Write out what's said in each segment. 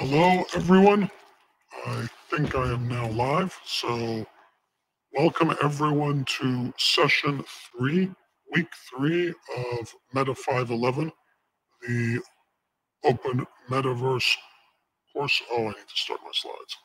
Hello, everyone. I think I am now live. So, welcome everyone to session three, week three of Meta 511, the open metaverse course. Oh, I need to start my slides.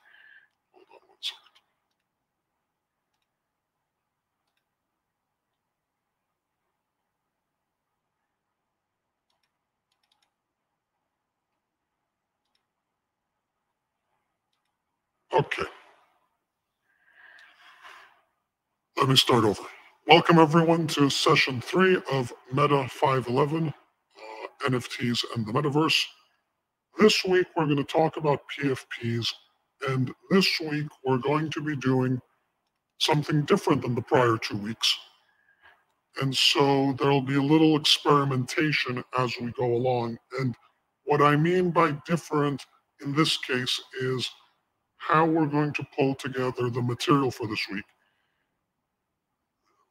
Okay. Let me start over. Welcome everyone to session three of Meta 511, uh, NFTs and the Metaverse. This week we're going to talk about PFPs, and this week we're going to be doing something different than the prior two weeks. And so there'll be a little experimentation as we go along. And what I mean by different in this case is how we're going to pull together the material for this week.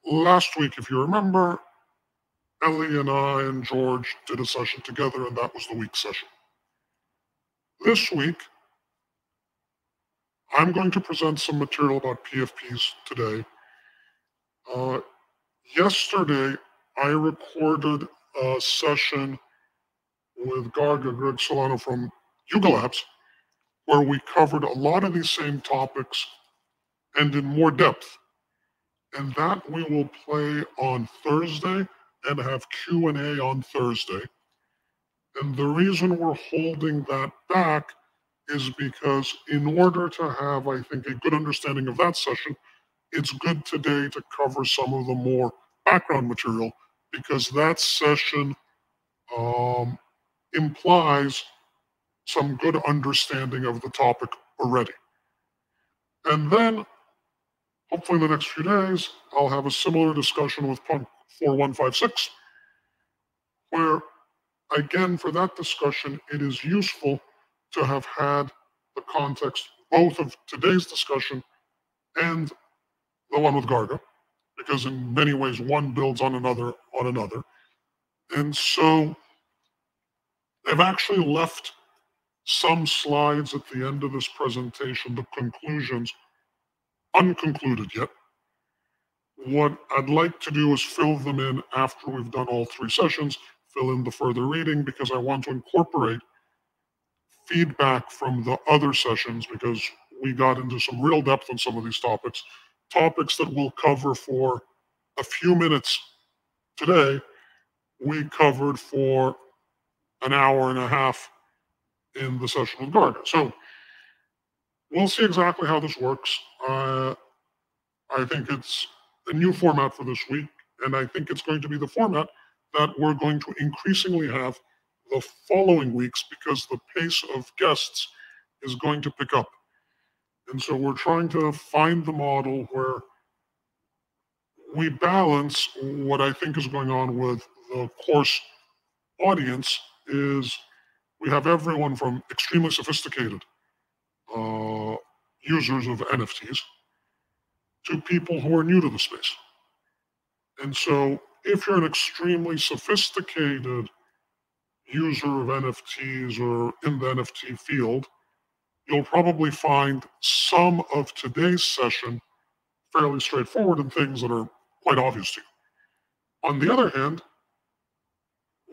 Last week, if you remember, Ellie and I and George did a session together, and that was the week session. This week, I'm going to present some material about PFPs today. Uh, yesterday, I recorded a session with Garga, Greg Solano from Yuga Labs, where we covered a lot of these same topics and in more depth. And that we will play on Thursday and have Q&A on Thursday. And the reason we're holding that back is because in order to have, I think, a good understanding of that session, it's good today to cover some of the more background material because that session um, implies some good understanding of the topic already. And then, hopefully, in the next few days, I'll have a similar discussion with Punk 4156, where, again, for that discussion, it is useful to have had the context both of today's discussion and the one with Garga, because in many ways one builds on another on another. And so I've actually left some slides at the end of this presentation, the conclusions, unconcluded yet. What I'd like to do is fill them in after we've done all three sessions, fill in the further reading because I want to incorporate feedback from the other sessions because we got into some real depth on some of these topics, topics that we'll cover for a few minutes today. We covered for an hour and a half in the session with Garga. So we'll see exactly how this works. Uh, I think it's a new format for this week, and I think it's going to be the format that we're going to increasingly have the following weeks because the pace of guests is going to pick up. And so we're trying to find the model where we balance what I think is going on with the course audience is we have everyone from extremely sophisticated uh, users of NFTs to people who are new to the space. And so, if you're an extremely sophisticated user of NFTs or in the NFT field, you'll probably find some of today's session fairly straightforward and things that are quite obvious to you. On the other hand,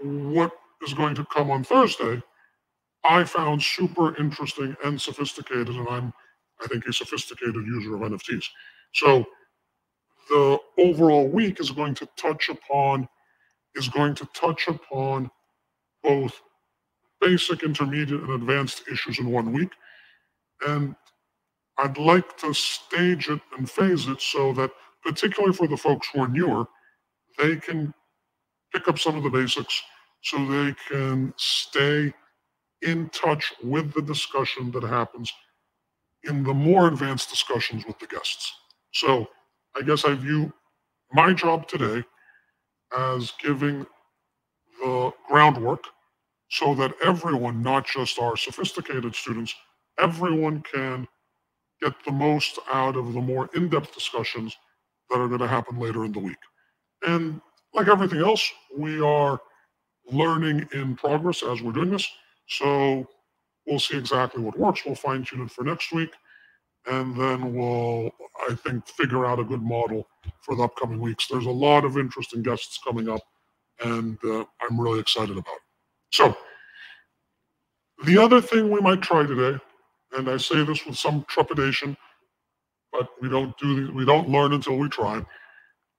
what is going to come on Thursday I found super interesting and sophisticated, and I'm, I think, a sophisticated user of NFTs. So the overall week is going to touch upon is going to touch upon both basic, intermediate, and advanced issues in one week. And I'd like to stage it and phase it so that, particularly for the folks who are newer, they can pick up some of the basics so they can stay in touch with the discussion that happens in the more advanced discussions with the guests. So I guess I view my job today as giving the groundwork so that everyone, not just our sophisticated students, everyone can get the most out of the more in depth discussions that are going to happen later in the week. And like everything else, we are learning in progress as we're doing this. So we'll see exactly what works. We'll fine tune it for next week. And then we'll, I think, figure out a good model for the upcoming weeks. There's a lot of interesting guests coming up, and uh, I'm really excited about it. So, the other thing we might try today, and I say this with some trepidation, but we don't do we don't learn until we try.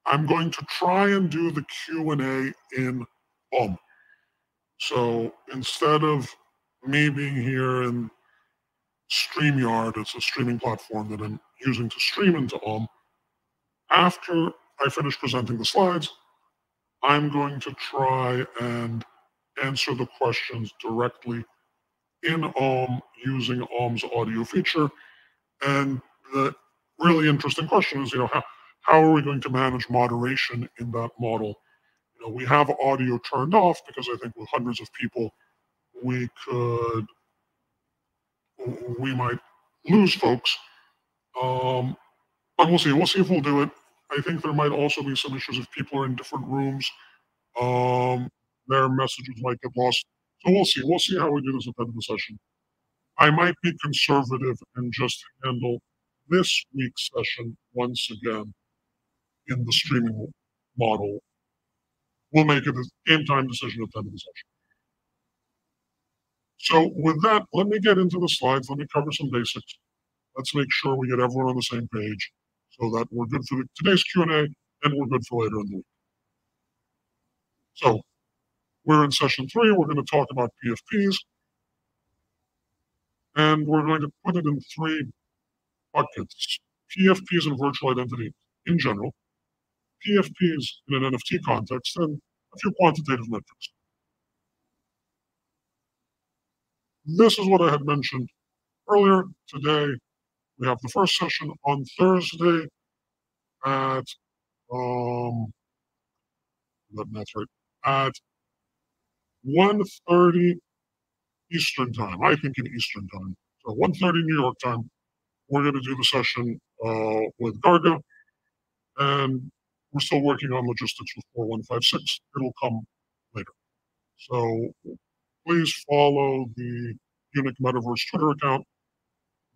I'm going to try and do the Q and A in Om. So instead of me being here in StreamYard, it's a streaming platform that I'm using to stream into Om. After I finish presenting the slides, I'm going to try and answer the questions directly in Om using Om's audio feature. And the really interesting question is, you know, how, how are we going to manage moderation in that model? You know, we have audio turned off because I think with hundreds of people, we could, we might lose folks. Um, but we'll see. We'll see if we'll do it. I think there might also be some issues if people are in different rooms. Um, their messages might get lost. So we'll see. We'll see how we do this at the end of the session. I might be conservative and just handle this week's session once again in the streaming model. We'll make a game time decision at the end of the session. So with that, let me get into the slides. Let me cover some basics. Let's make sure we get everyone on the same page so that we're good for today's Q&A and we're good for later in the week. So we're in session three. We're going to talk about PFPs. And we're going to put it in three buckets. PFPs and virtual identity in general, PFPs in an NFT context, and a few quantitative metrics. This is what I had mentioned earlier. Today, we have the first session on Thursday at, um, that's right, at 1.30 Eastern time. I think in Eastern time. So 1.30 New York time, we're going to do the session uh, with Garga. And we're still working on logistics with 4156. It'll come later. So please follow the UNIC Metaverse Twitter account.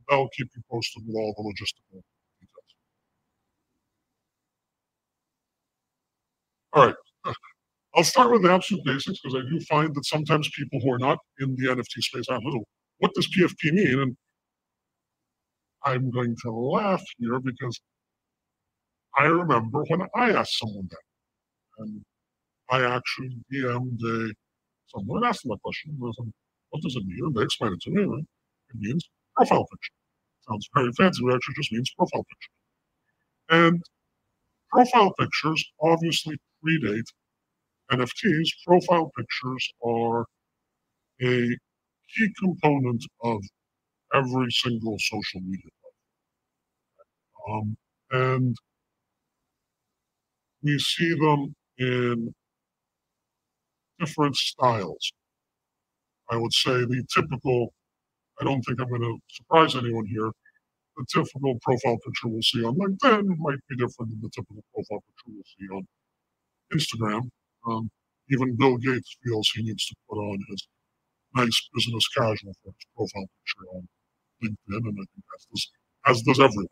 They'll keep you posted with all the logistical details. All right. I'll start with the absolute basics because I do find that sometimes people who are not in the NFT space ask, what does PFP mean? And I'm going to laugh here because I remember when I asked someone that. And I actually DM'd a, someone asked them that question. What does it mean? And they explained it to me. Right? It means profile picture. Sounds very fancy, but actually just means profile picture. And profile pictures obviously predate NFTs, profile pictures are a key component of every single social media. Um, and we see them in different styles. I would say the typical, I don't think I'm going to surprise anyone here, the typical profile picture we'll see on LinkedIn might be different than the typical profile picture we'll see on Instagram. Um, even Bill Gates feels he needs to put on his nice business casual for his profile picture on LinkedIn, and I think that's does, as does everyone.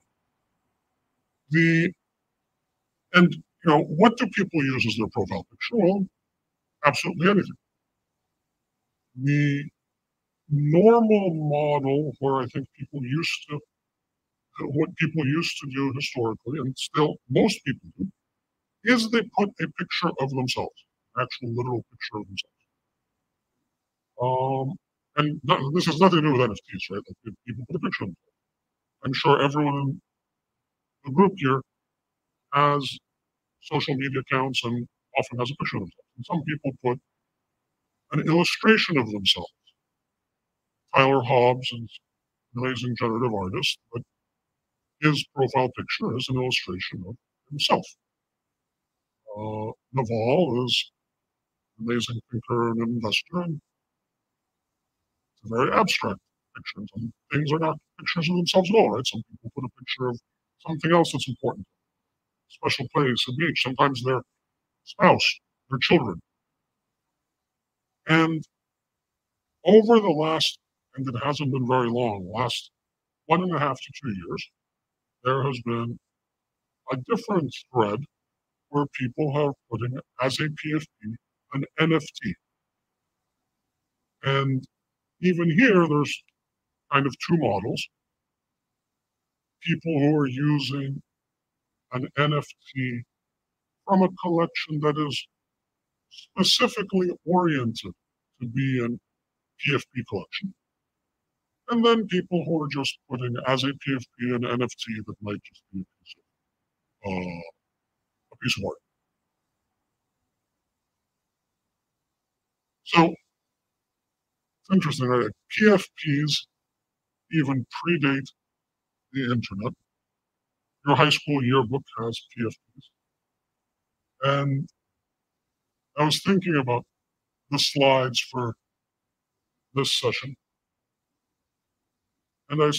The and you know what do people use as their profile picture? Well, absolutely anything. The normal model where I think people used to what people used to do historically, and still most people do, is they put a picture of themselves, an actual literal picture of themselves. Um, and not, this has nothing to do with NFTs, right? Like people put a picture of themselves. I'm sure everyone in the group here has social media accounts and often has a picture of themselves. Some people put an illustration of themselves. Tyler Hobbs is an amazing generative artist, but his profile picture is an illustration of himself. Uh, Naval is an amazing thinker and investor. And it's a very abstract picture. Some things are not pictures of themselves at all, right? Some people put a picture of something else that's important. Special place, a beach, sometimes their spouse, their children. And over the last and it hasn't been very long, last one and a half to two years, there has been a different thread where people are putting as a PFP an NFT. And even here, there's kind of two models. People who are using an NFT from a collection that is specifically oriented to be an PFP collection. And then people who are just putting as a PFP an NFT that might just be a piece of, uh, a piece of art. So it's interesting, right? PFPs even predate the internet. Your high school yearbook has PFPs. And I was thinking about the slides for this session. And I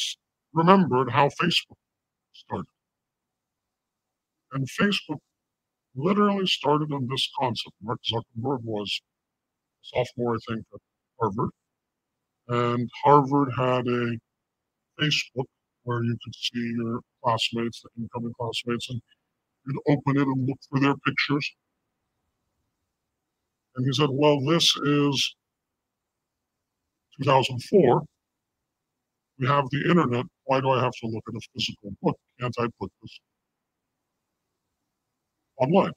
remembered how Facebook started. And Facebook literally started on this concept. Mark Zuckerberg was a sophomore, I think, at Harvard. And Harvard had a Facebook where you could see your classmates, the incoming classmates, and you'd open it and look for their pictures. And he said, Well, this is 2004. We have the internet. Why do I have to look at a physical book? Can't I put this online?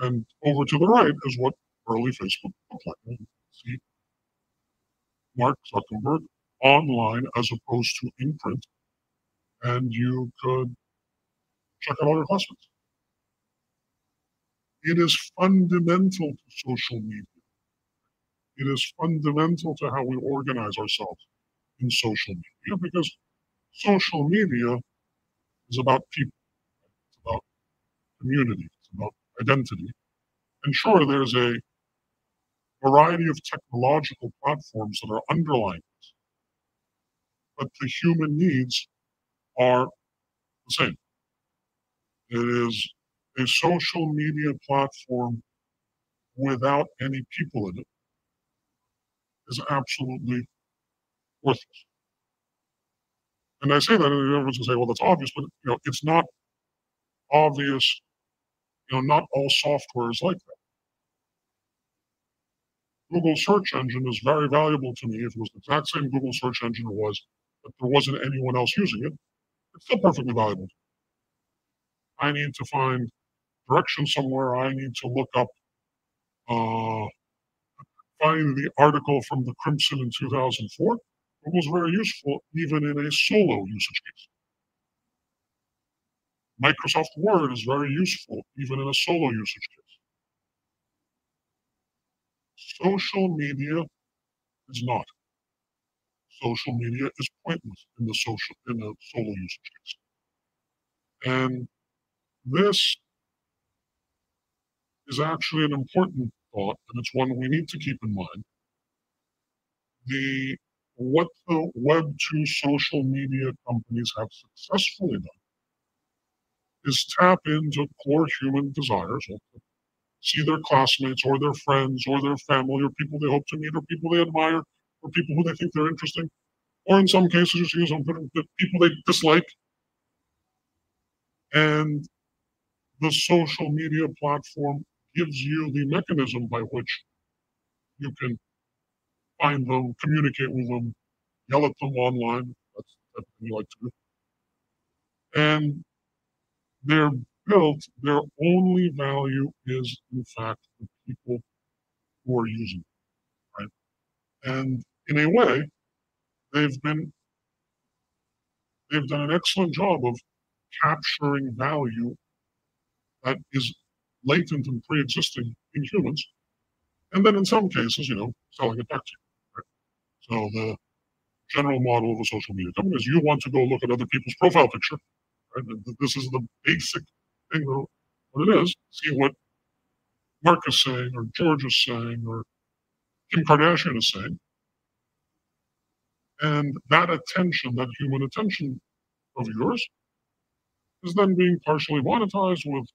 And over to the right is what early Facebook looked like. See Mark Zuckerberg online as opposed to in print. And you could check out all your classmates. It is fundamental to social media. It is fundamental to how we organize ourselves in social media because social media is about people, it's about community, it's about identity. And sure, there's a variety of technological platforms that are underlying this, but the human needs are the same. It is a social media platform without any people in it is absolutely worthless. And I say that, and everyone's to say, well, that's obvious, but you know, it's not obvious. You know, not all software is like that. Google search engine is very valuable to me. If it was the exact same Google search engine it was, but there wasn't anyone else using it, it's still perfectly valuable. I need to find direction somewhere. I need to look up, uh, find the article from the Crimson in 2004. It was very useful even in a solo usage case. Microsoft Word is very useful even in a solo usage case. Social media is not. Social media is pointless in the social in a solo usage case. And this is actually an important thought, and it's one we need to keep in mind. The what the Web 2 social media companies have successfully done is tap into core human desires, see their classmates or their friends or their family or people they hope to meet or people they admire or people who they think they're interesting, or in some cases, you see some people they dislike. And the social media platform gives you the mechanism by which you can find them, communicate with them, yell at them online. That's what you like to do. And they're built, their only value is, in fact, the people who are using it. Right? And in a way, they've been they've done an excellent job of capturing value that is latent and pre-existing in humans, and then in some cases, you know, selling it back to you. Right? So the general model of a social media company is you want to go look at other people's profile picture. Right? This is the basic thing that what it is. See what Mark is saying, or George is saying, or Kim Kardashian is saying. And that attention, that human attention of yours, is then being partially monetized with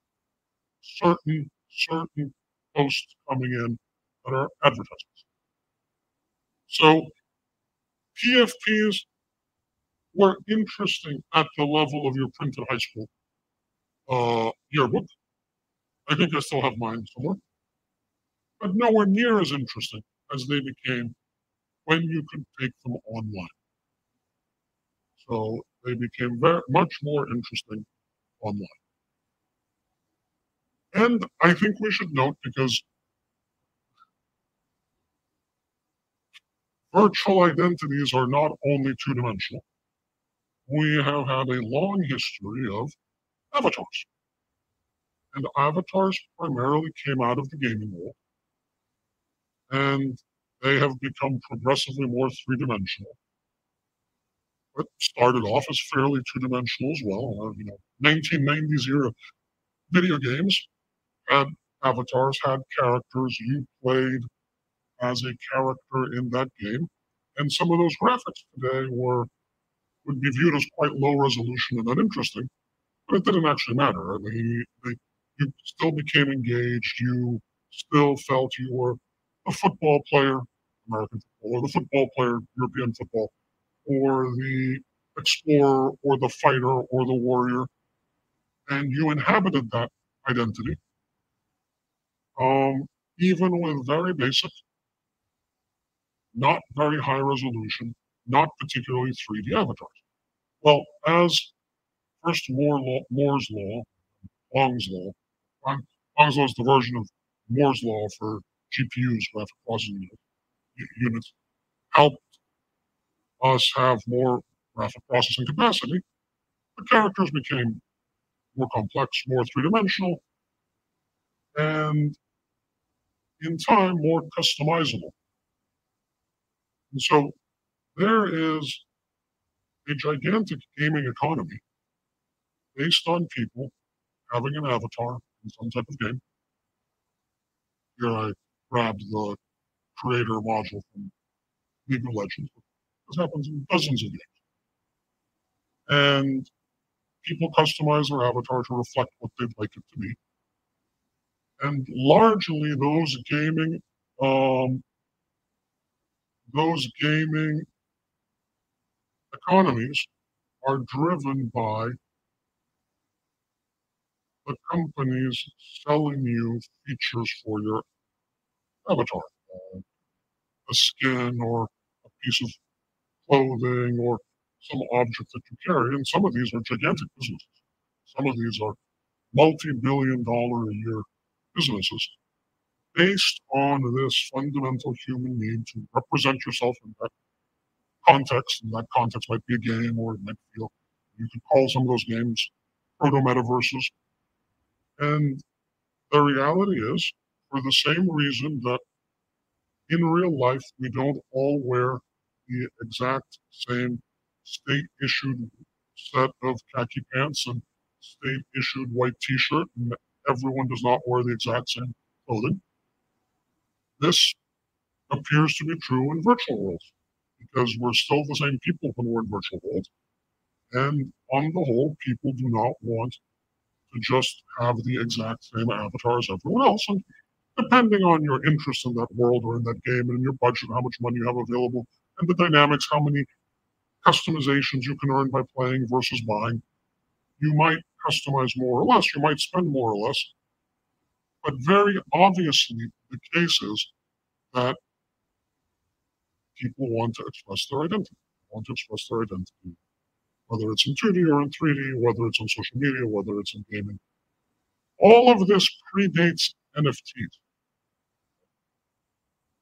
certain certain posts coming in that are advertisements. So PFPs were interesting at the level of your printed high school uh, yearbook. I think I still have mine somewhere. But nowhere near as interesting as they became when you could take them online. So they became very much more interesting online. And I think we should note because virtual identities are not only two dimensional, we have had a long history of avatars. And avatars primarily came out of the gaming world. And they have become progressively more three dimensional. But started off as fairly two dimensional as well. Uh, you know, 1990s era video games had avatars, had characters. You played as a character in that game. And some of those graphics today were would be viewed as quite low resolution and uninteresting, but it didn't actually matter. I mean, they, you still became engaged. You still felt you were a football player, American football, or the football player, European football, or the explorer, or the fighter, or the warrior, and you inhabited that identity. Um, even with very basic, not very high resolution, not particularly 3D avatars. Well, as first Moore law, Moore's law, Huang's law, Huang's law is the version of Moore's law for GPUs, graphic processing units, helped us have more graphic processing capacity. The characters became more complex, more three-dimensional, and in time, more customizable. And so there is a gigantic gaming economy based on people having an avatar in some type of game. Here I grabbed the creator module from League of Legends. This happens in dozens of games. And people customize their avatar to reflect what they'd like it to be. And largely those gaming um, those gaming economies are driven by the companies selling you features for your avatar, uh, a skin or a piece of clothing or some object that you carry. And some of these are gigantic businesses. Some of these are multi-billion dollar a year businesses based on this fundamental human need to represent yourself in that context, and that context might be a game or it might you could call some of those games proto metaverses. And the reality is, for the same reason that in real life we don't all wear the exact same state issued set of khaki pants and state issued white t shirt, everyone does not wear the exact same clothing. This appears to be true in virtual worlds because we're still the same people when we're in virtual worlds. And on the whole, people do not want to just have the exact same avatar as everyone else. And depending on your interest in that world or in that game and in your budget, how much money you have available, and the dynamics, how many customizations you can earn by playing versus buying, you might customize more or less. You might spend more or less. But very obviously, the case is that people want to express their identity, want to express their identity, whether it's in 2D or in 3D, whether it's on social media, whether it's in gaming. All of this predates NFTs.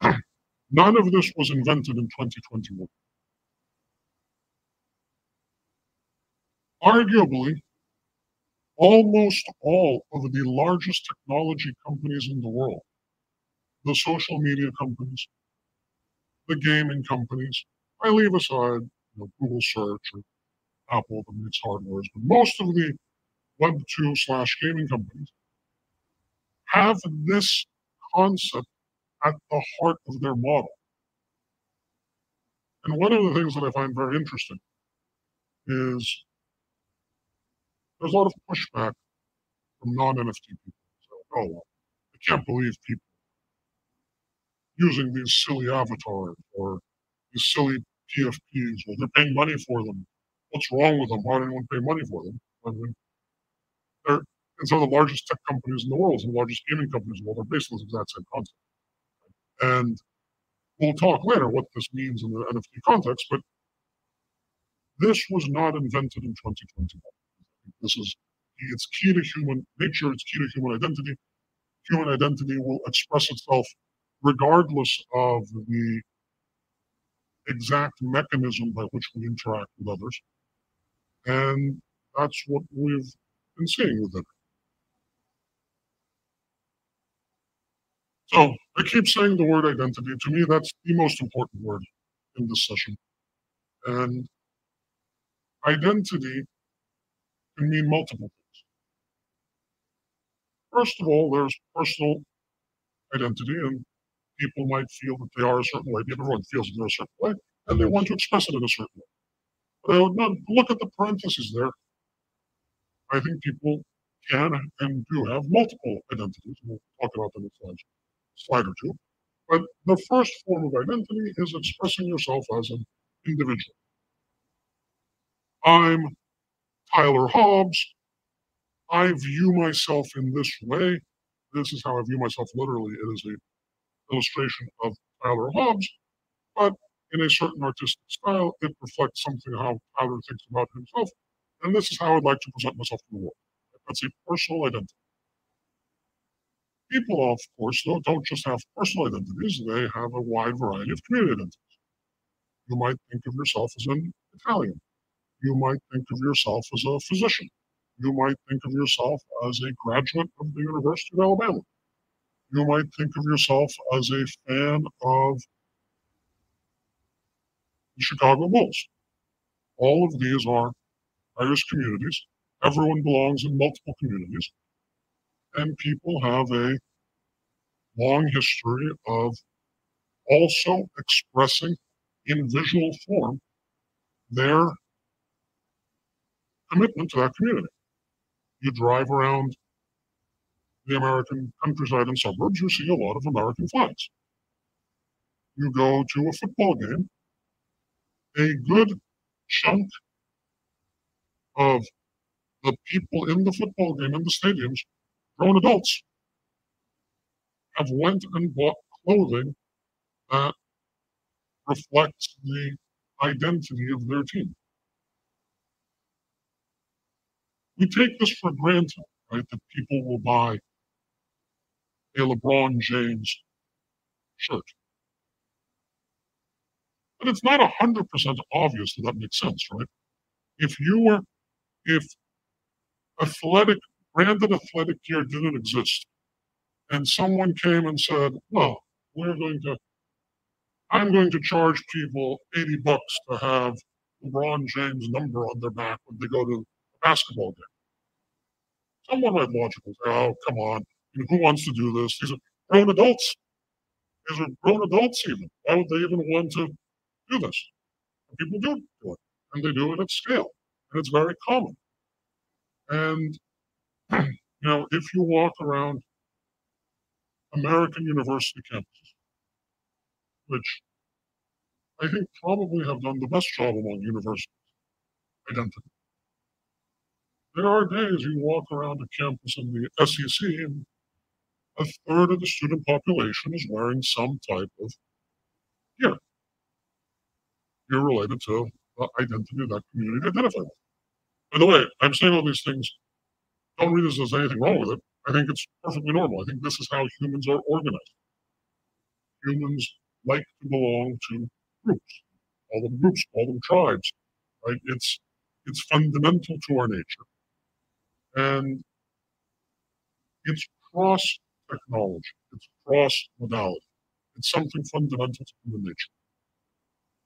None of this was invented in 2021. Arguably, almost all of the largest technology companies in the world, the social media companies, the gaming companies. I leave aside you know, Google search or Apple that makes hardware, but most of the Web 2 slash gaming companies have this concept at the heart of their model. And one of the things that I find very interesting is there's a lot of pushback from non-NFT people. So, oh, well, I can't believe people using these silly avatars or these silly PFPs, or they're paying money for them. What's wrong with them? Why would anyone pay money for them? I mean, they're and some of the largest tech companies in the world, some of the largest gaming companies in the world are based on this exact same concept. And we'll talk later what this means in the NFT context, but this was not invented in 2021. This is it's key to human nature, it's key to human identity. Human identity will express itself regardless of the exact mechanism by which we interact with others. And that's what we've been seeing with it. So I keep saying the word identity. To me, that's the most important word in this session. And identity can mean multiple things. First of all, there's personal identity, and people might feel that they are a certain way. Everyone feels that they're a certain way, and they want to express it in a certain way. But uh, I would not look at the parentheses there. I think people can and do have multiple identities. We'll talk about them in slides slide or two. But the first form of identity is expressing yourself as an individual. I'm Tyler Hobbs. I view myself in this way. This is how I view myself literally. It is an illustration of Tyler Hobbs, but in a certain artistic style, it reflects something how Tyler thinks about himself. And this is how I'd like to present myself to the world. That's a personal identity. People, of course, don't just have personal identities, they have a wide variety of community identities. You might think of yourself as an Italian. You might think of yourself as a physician. You might think of yourself as a graduate of the University of Alabama. You might think of yourself as a fan of the Chicago Bulls. All of these are Irish communities. Everyone belongs in multiple communities and people have a long history of also expressing in visual form their commitment to that community. You drive around the American countryside and suburbs, you see a lot of American flags. You go to a football game, a good chunk of the people in the football game in the stadiums grown adults have went and bought clothing that reflects the identity of their team. We take this for granted, right? That people will buy a LeBron James shirt. But it's not 100% obvious that that makes sense, right? If you were, if athletic branded athletic gear didn't exist. And someone came and said, well, we're going to, I'm going to charge people 80 bucks to have LeBron James' number on their back when they go to a basketball game. Someone might logically say, oh, come on, who wants to do this? These are grown adults. These are grown adults even. Why would they even want to do this? And people do do it, and they do it at scale, and it's very common. And you know, if you walk around American university campuses, which I think probably have done the best job among universities, identity. There are days you walk around a campus in the SEC and a third of the student population is wearing some type of gear. You're related to the identity of that community identify with. By the way, I'm saying all these things don't read this as anything wrong with it. I think it's perfectly normal. I think this is how humans are organized. Humans like to belong to groups. All them groups, all them tribes. Right? It's it's fundamental to our nature. And it's cross technology, it's cross modality. It's something fundamental to human nature.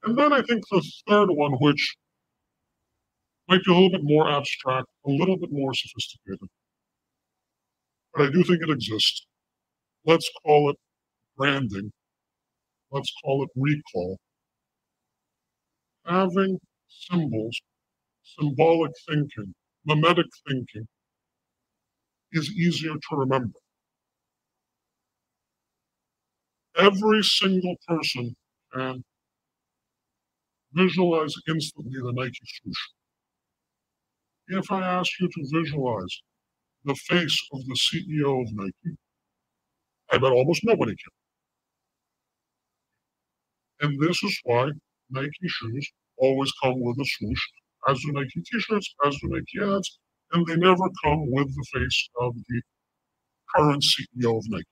And then I think the third one, which might be a little bit more abstract, a little bit more sophisticated. But I do think it exists. Let's call it branding. Let's call it recall. Having symbols, symbolic thinking, mimetic thinking is easier to remember. Every single person can visualize instantly the Nike swoosh. If I ask you to visualize the face of the CEO of Nike, I bet almost nobody can. And this is why Nike shoes always come with a swoosh, as do Nike t-shirts, as do Nike ads, and they never come with the face of the current CEO of Nike.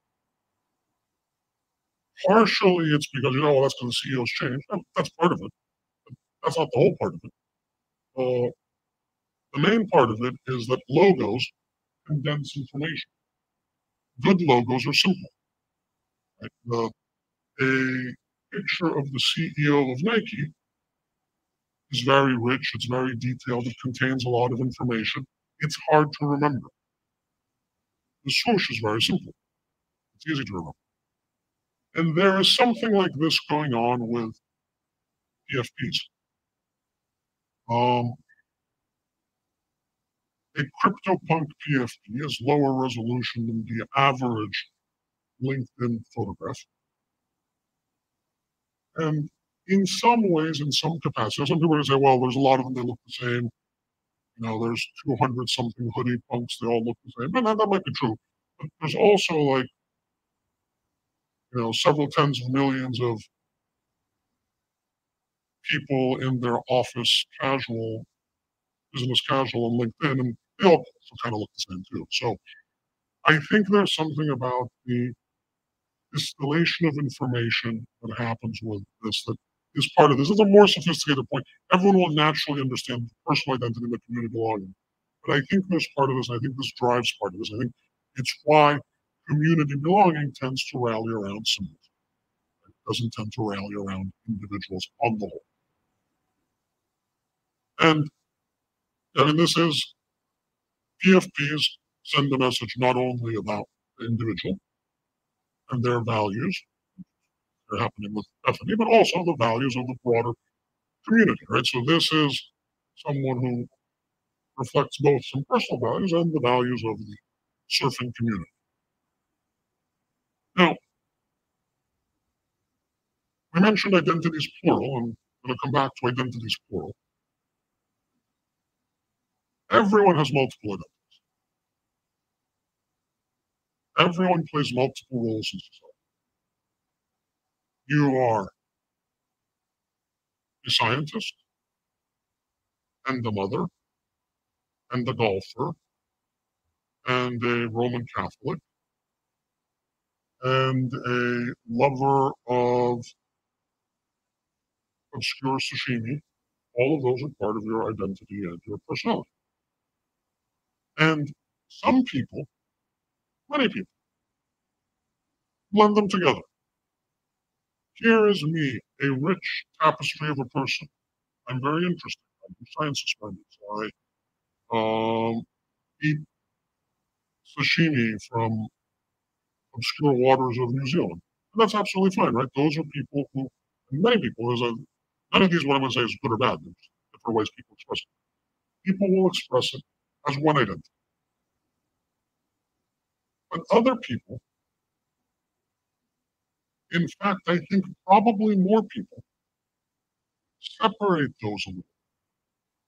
Partially, it's because, you know, well, that's because the CEO's changed. That's part of it. That's not the whole part of it. Uh, the main part of it is that logos condense information. Good logos are simple. Right? Uh, a picture of the CEO of Nike is very rich, it's very detailed, it contains a lot of information. It's hard to remember. The swoosh is very simple. It's easy to remember. And there is something like this going on with PFPs. Um, a CryptoPunk PFP is lower resolution than the average LinkedIn photograph. And in some ways, in some capacity, some people are going to say, well, there's a lot of them that look the same. You know, there's 200 something hoodie punks, they all look the same. And that, might be true. But there's also like, you know, several tens of millions of people in their office casual, business casual on LinkedIn, and they all kind of look the same too. So I think there's something about the distillation of information that happens with this that is part of this. It's a more sophisticated point. Everyone will naturally understand personal identity and the community belonging. But I think there's part of this, I think this drives part of this. I think it's why community belonging tends to rally around symbols. It doesn't tend to rally around individuals on the whole. And I mean, this is PFPs send a message not only about the individual and their values, they're happening with Bethany, but also the values of the broader community, right? So this is someone who reflects both some personal values and the values of the surfing community. Now, I mentioned identities plural, and I'm going to come back to identities plural. Everyone has multiple identities. Everyone plays multiple roles in society. You are a scientist, and a mother, and a golfer, and a Roman Catholic, and a lover of obscure sashimi. All of those are part of your identity and your personality. And some people Many people. Blend them together. Here is me, a rich tapestry of a person. I'm very interested. I do science experiments. I um, eat sashimi from obscure waters of New Zealand. And that's absolutely fine, right? Those are people who, many people, as a, none of these what I'm going to say is good or bad. There's different ways people express it. People will express it as one identity. But other people, in fact, I think probably more people separate those a little.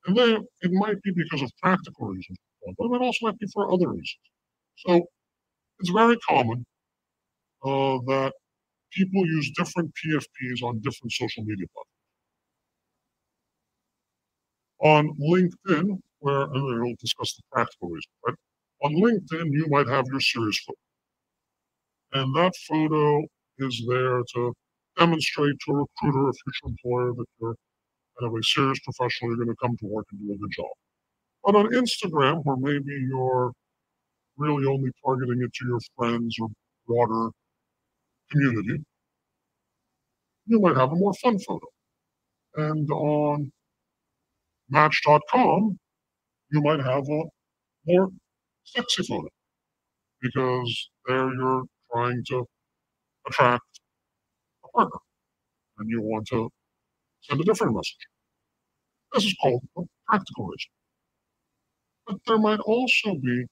And then it might be because of practical reasons, but it also might be for other reasons. So it's very common uh, that people use different PFPs on different social media platforms. On LinkedIn, where and we'll discuss the practical reasons, right? On LinkedIn, you might have your serious photo. And that photo is there to demonstrate to a recruiter, a future employer, that you're kind of a serious professional, you're going to come to work and do a good job. But on Instagram, where maybe you're really only targeting it to your friends or broader community, you might have a more fun photo. And on Match.com, you might have a more sexy photo because there you're trying to attract a partner and you want to send a different message. This is called a practical reason. But there might also be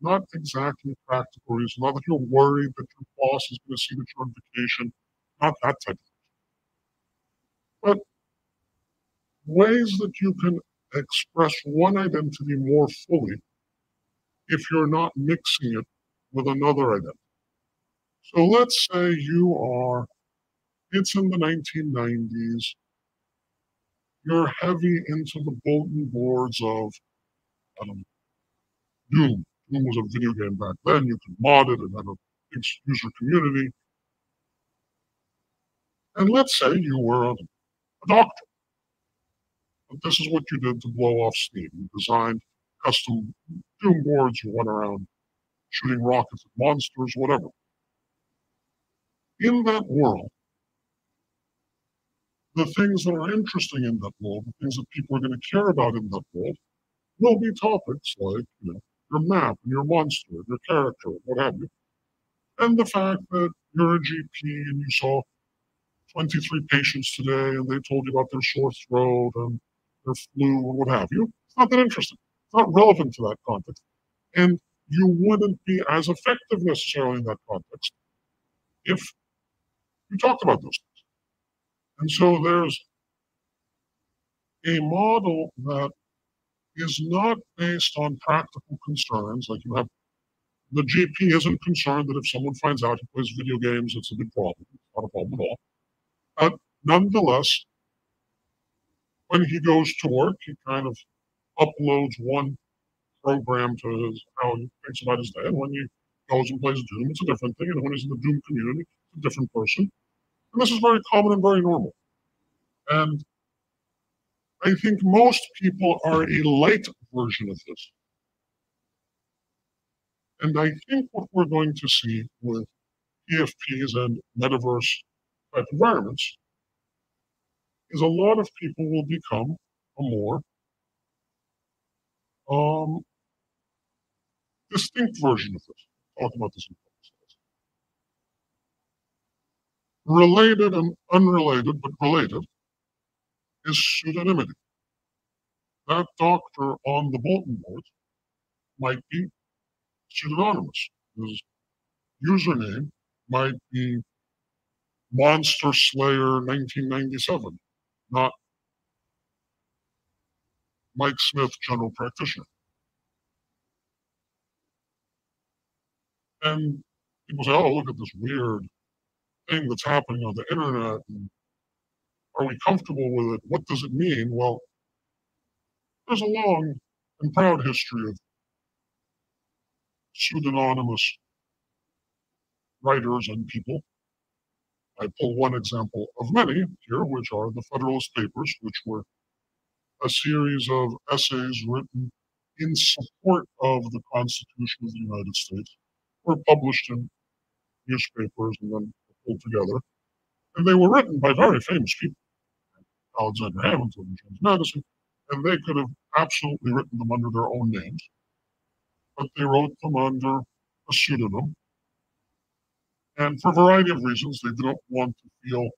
not exactly practical reason, not that you're worried that your boss is going to see that you're on vacation, not that type of thing. But ways that you can express one identity more fully if you're not mixing it with another identity. So let's say you are, it's in the 1990s, you're heavy into the bulletin boards of um, Doom. Doom was a video game back then. You could mod it and have a big user community. And let's say you were a, a doctor. But this is what you did to blow off steam. You designed custom Doom boards, you went around shooting rockets at monsters, whatever. In that world, the things that are interesting in that world, the things that people are going to care about in that world, will be topics like, you know, your map and your monster, and your character, and what have you. And the fact that you're a GP and you saw 23 patients today and they told you about their sore throat and their flu and what have you. It's not that interesting. It's not relevant to that context. And you wouldn't be as effective necessarily in that context if you talked about those things. And so there's a model that is not based on practical concerns. Like you have the GP isn't concerned that if someone finds out he plays video games, it's a big problem. Not a problem at all. But nonetheless, when he goes to work, he kind of uploads one program to his how he thinks about his day. And when he goes and plays Doom, it's a different thing. And when he's in the Doom community, different person. And this is very common and very normal. And I think most people are a light version of this. And I think what we're going to see with PFPs and metaverse type environments is a lot of people will become a more um, distinct version of this. Talk about this in Related and unrelated, but related, is pseudonymity. That doctor on the bulletin board might be pseudonymous. His username might be Monster Slayer 1997, not Mike Smith, general practitioner. And people say, oh, look at this weird thing that's happening on the internet. Are we comfortable with it? What does it mean? Well, there's a long and proud history of pseudonymous writers and people. I pull one example of many here, which are the Federalist Papers, which were a series of essays written in support of the Constitution of the United States, were published in newspapers and then pulled together. And they were written by very famous people, Alexander Hamilton and James Madison, and they could have absolutely written them under their own names, but they wrote them under a pseudonym. And for a variety of reasons, they didn't want to feel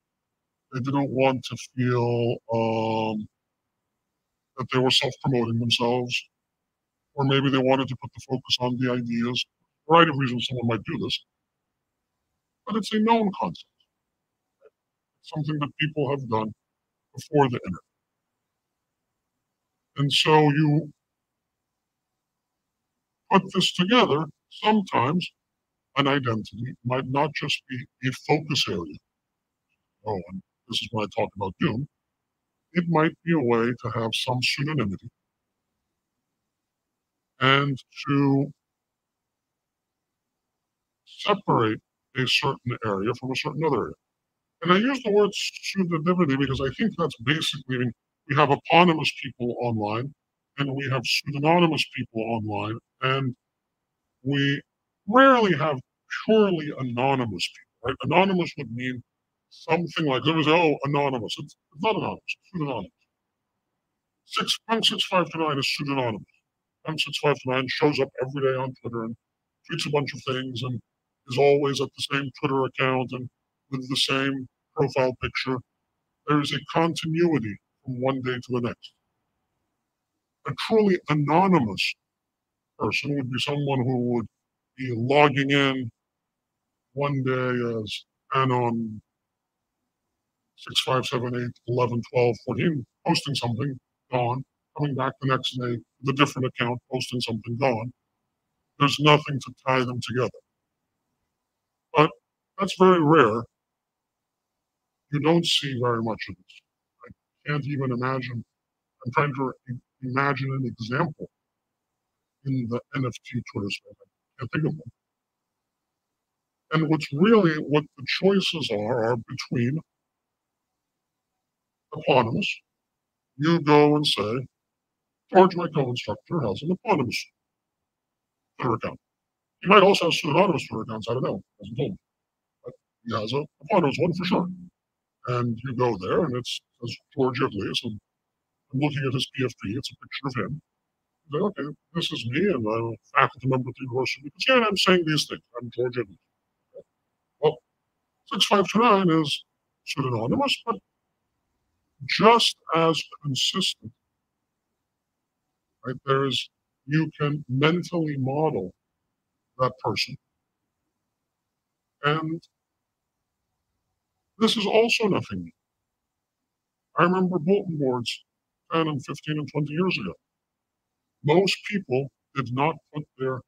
they didn't want to feel um, that they were self-promoting themselves, or maybe they wanted to put the focus on the ideas. A variety of reasons someone might do this, but it's a known concept. Something that people have done before the internet. And so you put this together, sometimes an identity might not just be a focus area. Oh, and this is when I talk about Doom. It might be a way to have some pseudonymity and to separate a certain area from a certain other area. And I use the word pseudonymity because I think that's basically, I mean, we have eponymous people online and we have pseudonymous people online, and we rarely have purely anonymous people, right? Anonymous would mean something like there was oh anonymous. It's, it's not anonymous, it's pseudonymous. Six one six five two nine is pseudonymous. One six five two nine shows up every day on Twitter and tweets a bunch of things and is always at the same Twitter account and with the same profile picture. There is a continuity from one day to the next. A truly anonymous person would be someone who would be logging in one day as Anon 6, 5, 7, 8, 11, 12, 14, posting something, gone, coming back the next day with a different account, posting something, gone. There's nothing to tie them together. But that's very rare. You don't see very much of this. I can't even imagine. I'm trying to imagine an example in the NFT Twitter space. I can't think of one. And what's really what the choices are are between eponymous. You go and say, George, my co-instructor, has an eponymous Twitter account. He might also have pseudonymous Twitter accounts, I don't know, hasn't told me. But he has a eponymous one for sure. And you go there and it's says George Giaglis, and I'm looking at his PFP, it's a picture of him. Say, okay, this is me, and I'm a faculty member at the university. Because, yeah, I'm saying these things. I'm George Giaglis. 6529 is pseudonymous, but just as consistent. Right? There's you can mentally model that person. And this is also nothing new. I remember bulletin boards 10 and 15 and 20 years ago. Most people did not put their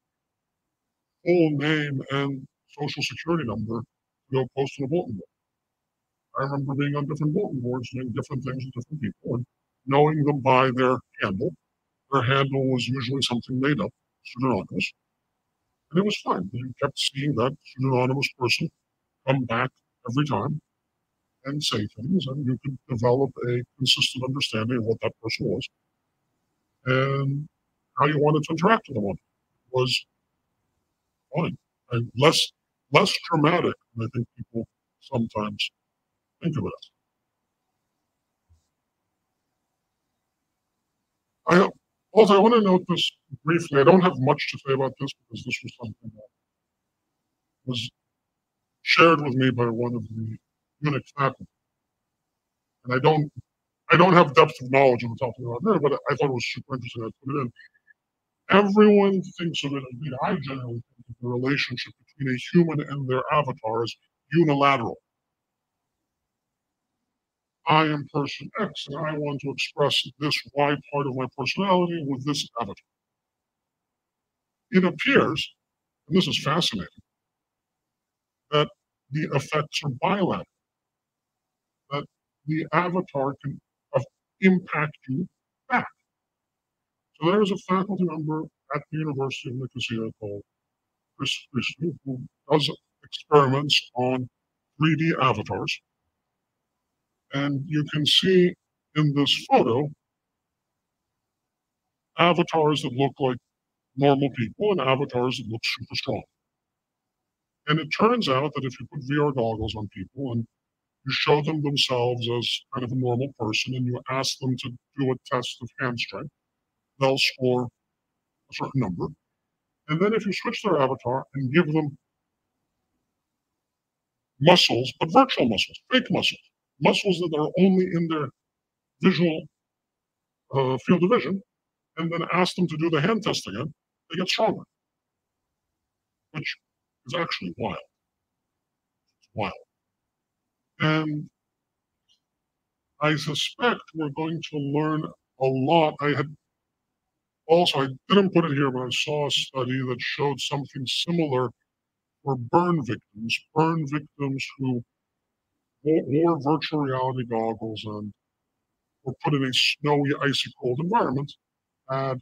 full name and social security number to go post on a bulletin board. I remember being on different bulletin boards doing different things with different people and knowing them by their handle. Their handle was usually something made up, pseudonymous. And it was fine. You kept seeing that pseudonymous person come back every time and say things, and you could develop a consistent understanding of what that person was and how you wanted to interact with them was fine. And less less dramatic than I think people sometimes think of it. I also I want to note this briefly. I don't have much to say about this because this was something that was shared with me by one of the UNIC faculty. And I don't I don't have depth of knowledge on the topic about there, but I thought it was super interesting. I put it in. Everyone thinks of it, indeed I generally think of the relationship between a human and their avatar as unilateral. I am person X and I want to express this Y part of my personality with this avatar. It appears, and this is fascinating, that the effects are bilateral, that the avatar can impact you back. So there is a faculty member at the University of Nicosia called Chris Christou, who does experiments on 3D avatars. And you can see in this photo avatars that look like normal people and avatars that look super strong. And it turns out that if you put VR goggles on people and you show them themselves as kind of a normal person and you ask them to do a test of hand strength, they'll score a certain number. And then if you switch their avatar and give them muscles, but virtual muscles, fake muscles, muscles that are only in their visual uh, field of vision, and then ask them to do the hand test again, they get stronger, which is actually wild. It's wild. And I suspect we're going to learn a lot. I had also, I didn't put it here, but I saw a study that showed something similar for burn victims, burn victims who wore virtual reality goggles and were put in a snowy, icy cold environment had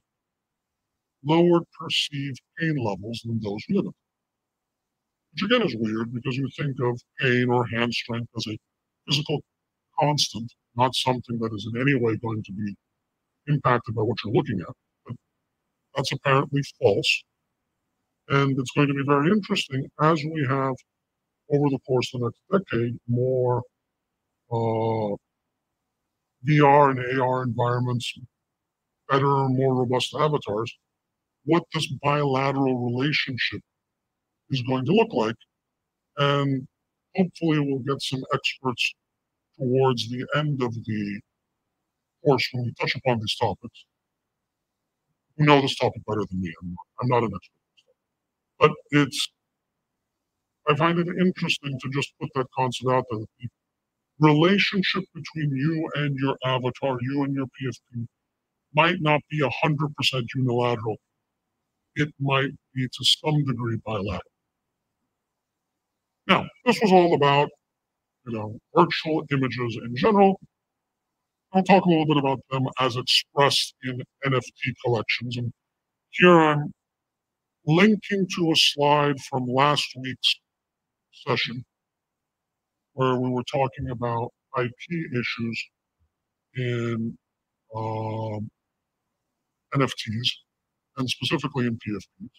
lower perceived pain levels than those who didn't. Which again is weird because you think of pain or hand strength as a physical constant, not something that is in any way going to be impacted by what you're looking at. But That's apparently false. And it's going to be very interesting as we have, over the course of the next decade, more uh, VR and AR environments, better, and more robust avatars, what this bilateral relationship is going to look like. And hopefully, we'll get some experts towards the end of the course when we touch upon these topics who know this topic better than me. I'm, I'm not an expert. But it's, I find it interesting to just put that concept out there people, relationship between you and your avatar, you and your PFP, might not be 100% unilateral. It might be to some degree bilateral. Now, this was all about, you know, virtual images in general. I'll talk a little bit about them as expressed in NFT collections. And here I'm linking to a slide from last week's session where we were talking about IP issues in um, NFTs and specifically in PFPs.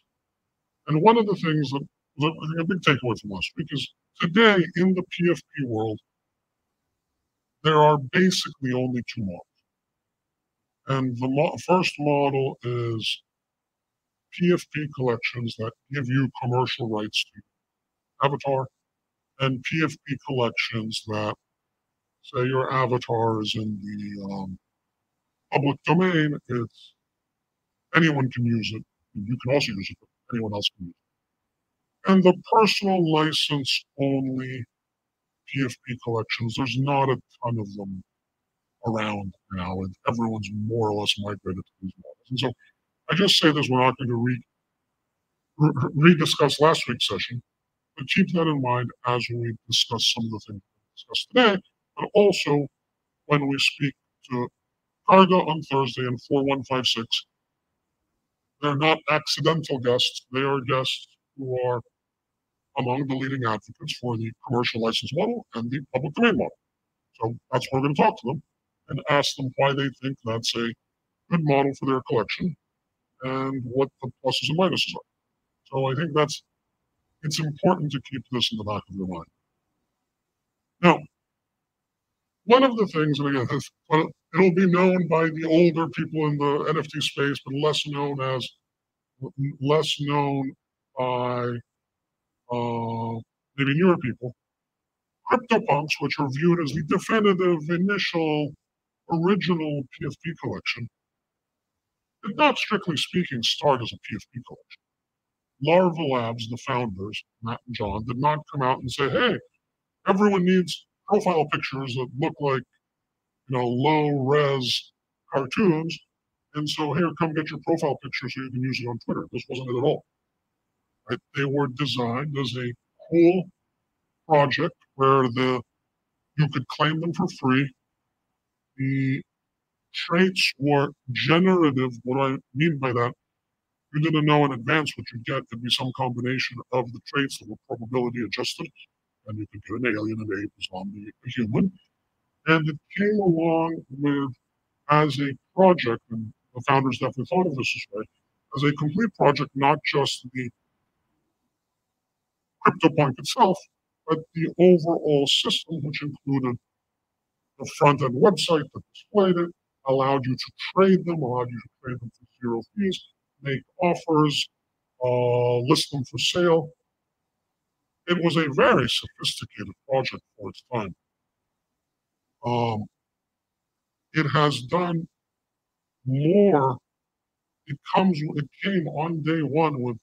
And one of the things that was a big takeaway from last week is today in the PFP world, there are basically only two models. And the mo- first model is PFP collections that give you commercial rights to avatar, and PFP collections that say your avatar is in the um, public domain. It's anyone can use it. You can also use it, but anyone else can use it. And the personal license only PFP collections, there's not a ton of them around now, and everyone's more or less migrated to these models. And so I just say this, we're not going to re, re, re-discuss last week's session, but keep that in mind as we discuss some of the things we discussed today, mm-hmm. but also when we speak to Karga on Thursday in 4156. They're not accidental guests. They are guests who are among the leading advocates for the commercial license model and the public domain model. So that's where we're going to talk to them and ask them why they think that's a good model for their collection and what the pluses and minuses are. So I think that's it's important to keep this in the back of your mind. Now, one of the things, and again, it'll be known by the older people in the NFT space, but less known as less known by uh, maybe newer people. CryptoPunks, which are viewed as the definitive initial original PFP collection, did not strictly speaking start as a PFP collection. Larva Labs, the founders, Matt and John, did not come out and say, hey, everyone needs profile pictures that look like, you know, low res cartoons. And so here, come get your profile picture so you can use it on Twitter. This wasn't it at all. Right? They were designed as a cool project where the you could claim them for free. The traits were generative. What do I mean by that, you didn't know in advance what you'd get. It'd be some combination of the traits that were probability adjusted, and you could get an alien, an ape, a zombie, a human. And it came along with as a project, and the founders definitely thought of this this way, as a complete project, not just the CryptoPunk itself, but the overall system, which included the front end website that displayed it, allowed you to trade them, allowed you to trade them for zero fees, make offers, uh, list them for sale. It was a very sophisticated project for its time. Um, it has done more. It comes. It came on day one with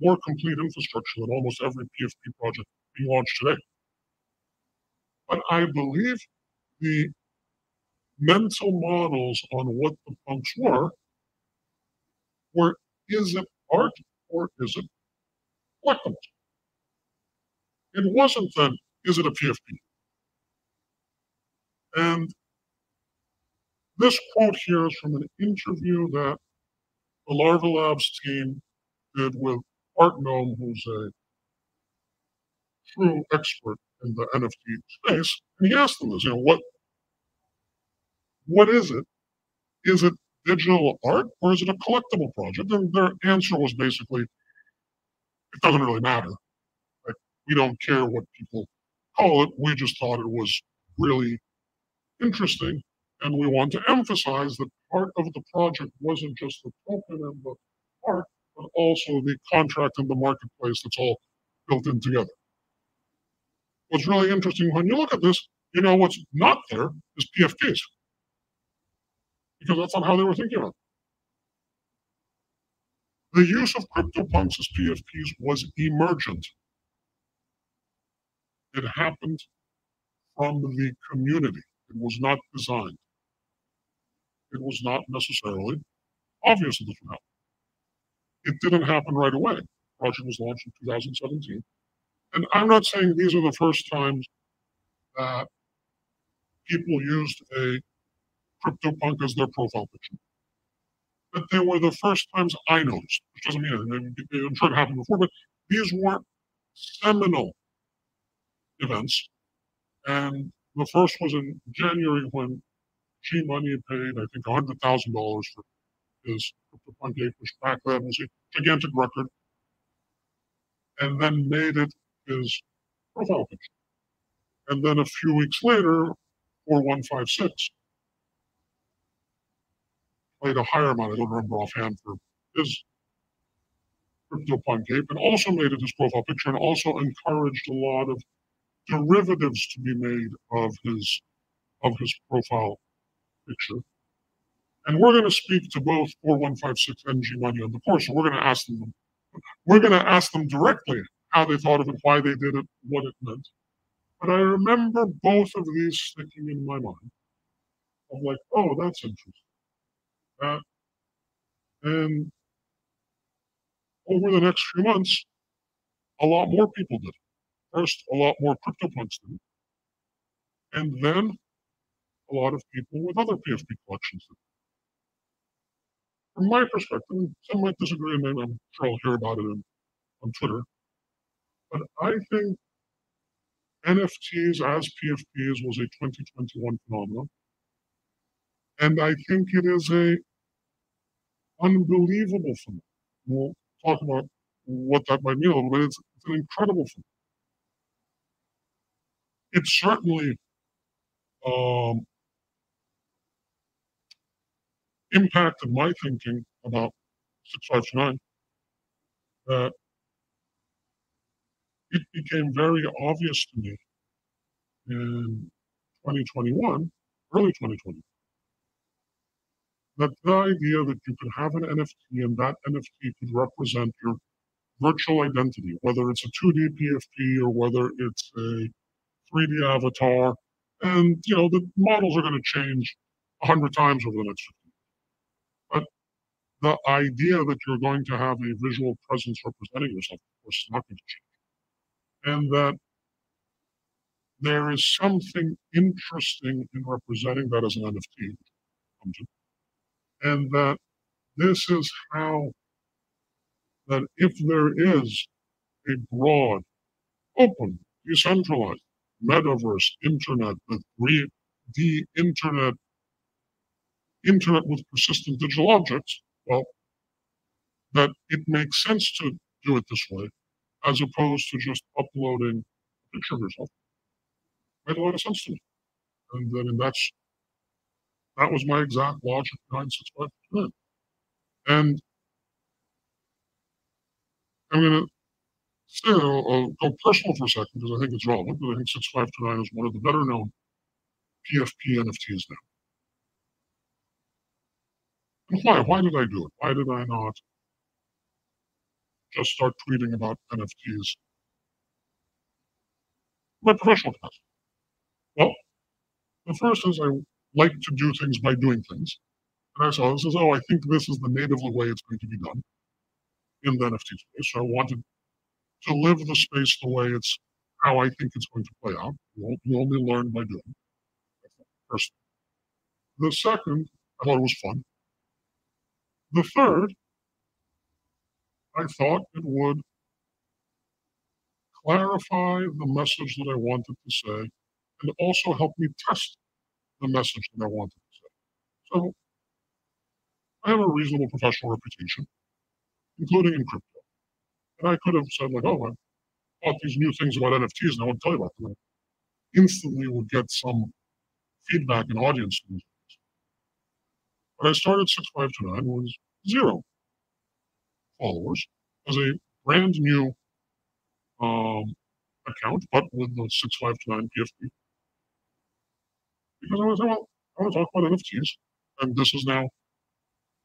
more complete infrastructure than almost every PFP project being launched today. But I believe the mental models on what the punks were were is it art or is it collectibles? It wasn't then, is it a PFP? And this quote here is from an interview that the Larva Labs team did with Artnome, who's a true expert in the NFT space, and he asked them this, you know, what what is it? Is it digital art or is it a collectible project? And their answer was basically, it doesn't really matter. Like, we don't care what people call it. We just thought it was really interesting. And we want to emphasize that part of the project wasn't just the token and the art, but also the contract and the marketplace that's all built in together. What's really interesting when you look at this, you know what's not there is PFPs because that's not how they were thinking of it. The use of CryptoPunks as PFPs was emergent. It happened from the community. It was not designed. It was not necessarily obvious that this would happen. It didn't happen right away. The project was launched in 2017. And I'm not saying these are the first times that people used a CryptoPunk as their profile picture. But they were the first times I noticed, which doesn't mean anything. I'm sure it happened before, but these weren't seminal events. And the first was in January when G Money paid, I think, $100,000 for his CryptoPunk Ape, which back then was a gigantic record, and then made it his profile picture. And then a few weeks later, 4156 played a higher amount, I don't remember offhand, for his CryptoPunk Ape, and also made it his profile picture, and also encouraged a lot of derivatives to be made of his of his profile picture. And we're going to speak to both 4156 and G Money on the course. We're going to ask them, we're going to ask them directly how they thought of it, why they did it, what it meant. But I remember both of these sticking in my mind I'm like, oh, that's interesting. And over the next few months, a lot more people did. First, a lot more CryptoPunks did. And then a lot of people with other PFP collections did. From my perspective, some might disagree, and I'm sure I'll hear about it in, on Twitter. But I think NFTs as PFPs was a 2021 phenomenon. And I think it is a unbelievable phenomenon. We'll talk about what that might mean a little bit. It's, it's an incredible phenomenon. It certainly um, impacted my thinking about 659 that it became very obvious to me in 2021, early 2020, that the idea that you could have an NFT and that NFT could represent your virtual identity, whether it's a 2D PFP or whether it's a 3D avatar, and you know the models are going to change a hundred times over the next 50 years. But the idea that you're going to have a visual presence representing yourself, of course, is not going to change. And that there is something interesting in representing that as an NFT, and that this is how that if there is a broad, open, decentralized metaverse internet with the internet internet with persistent digital objects, well, that it makes sense to do it this way as opposed to just uploading a picture of yourself. Made a lot of sense to me. And that's that was my exact logic behind 659. And I'm going to say, I'll, I'll, go personal for a second because I think it's relevant, but I think 6529 is one of the better known PFP NFTs now. And why? Why did I do it? Why did I not just start tweeting about NFTs. My professional capacity. Well, the first is I like to do things by doing things. And I saw this as, oh, I think this is the native way it's going to be done in the NFT space. So I wanted to live the space the way it's how I think it's going to play out. You, only learn by doing. First. The second, I thought it was fun. The third I thought it would clarify the message that I wanted to say and also help me test the message that I wanted to say. So I have a reasonable professional reputation, including in crypto. And I could have said, like, oh, I bought these new things about NFTs and I want to tell you about them. I instantly would get some feedback and audience. But I started 6529 was zero followers as a brand new um, account, but with the 6529 PFP. Because I was well, I want to talk about NFTs, and this is now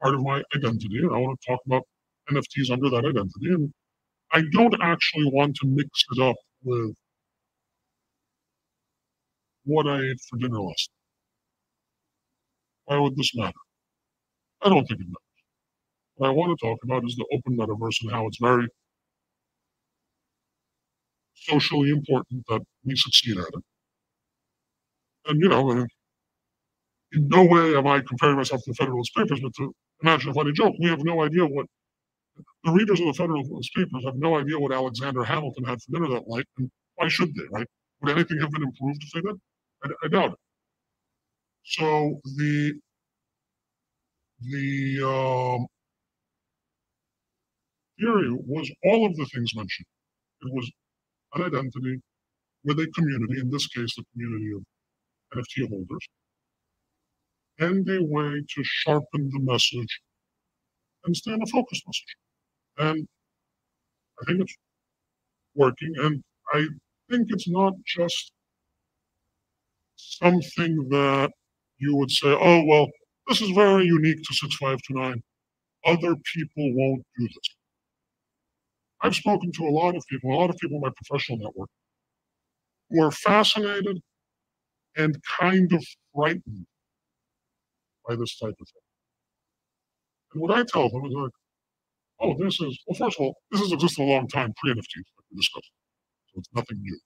part of my identity, and I want to talk about NFTs under that identity. And I don't actually want to mix it up with what I ate for dinner last night. Why would this matter? I don't think it matters. What I want to talk about is the open metaverse and how it's very socially important that we succeed at it. And, you know, in no way am I comparing myself to the Federalist Papers, but to imagine a funny joke, we have no idea what the readers of the Federalist Papers have no idea what Alexander Hamilton had for dinner that night, and why should they, right? Would anything have been improved if they did? I, I doubt it. So the the um, theory was all of the things mentioned. It was an identity with a community, in this case, the community of NFT holders, and a way to sharpen the message and stay on a focused message. And I think it's working. And I think it's not just something that you would say, oh, well, this is very unique to 6529. Other people won't do this. I've spoken to a lot of people, a lot of people in my professional network, who are fascinated and kind of frightened by this type of thing. And what I tell them is like, oh, this is, well, first of all, this has existed a long time pre NFTs, like we discussed. So it's nothing new.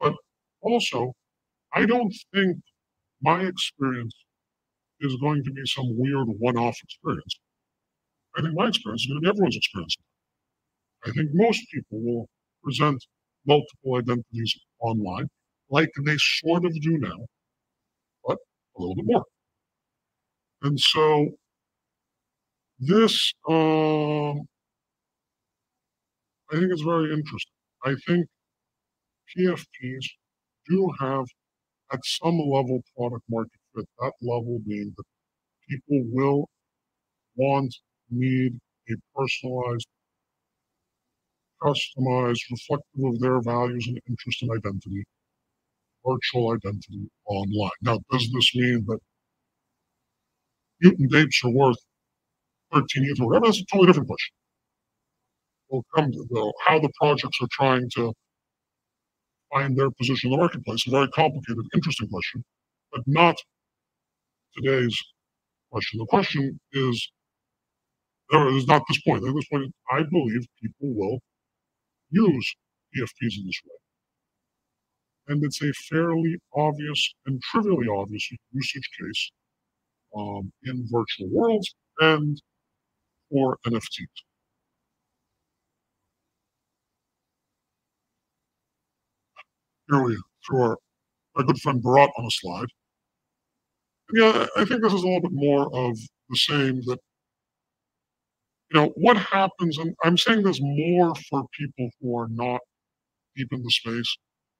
But also, I don't think my experience is going to be some weird one off experience. I think my experience is going to be everyone's experience. I think most people will present multiple identities online, like they sort of do now, but a little bit more. And so this, um, I think it's very interesting. I think PFPs do have, at some level, product market fit. That level being that people will want, need a personalized, customized, reflective of their values and interest and identity, virtual identity online. Now, does this mean that mutant apes are worth 13 years or whatever? That's a totally different question. We'll come to how the projects are trying to find their position in the marketplace. A very complicated, interesting question, but not today's question. The question is, there is not this point. At this point, I believe people will use PFPs in this way. And it's a fairly obvious and trivially obvious usage case um, in virtual worlds and for NFTs. Here we throw our, our good friend Bharat on a slide. Yeah, I think this is a little bit more of the same that, you know, what happens, and I'm saying this more for people who are not deep in the space.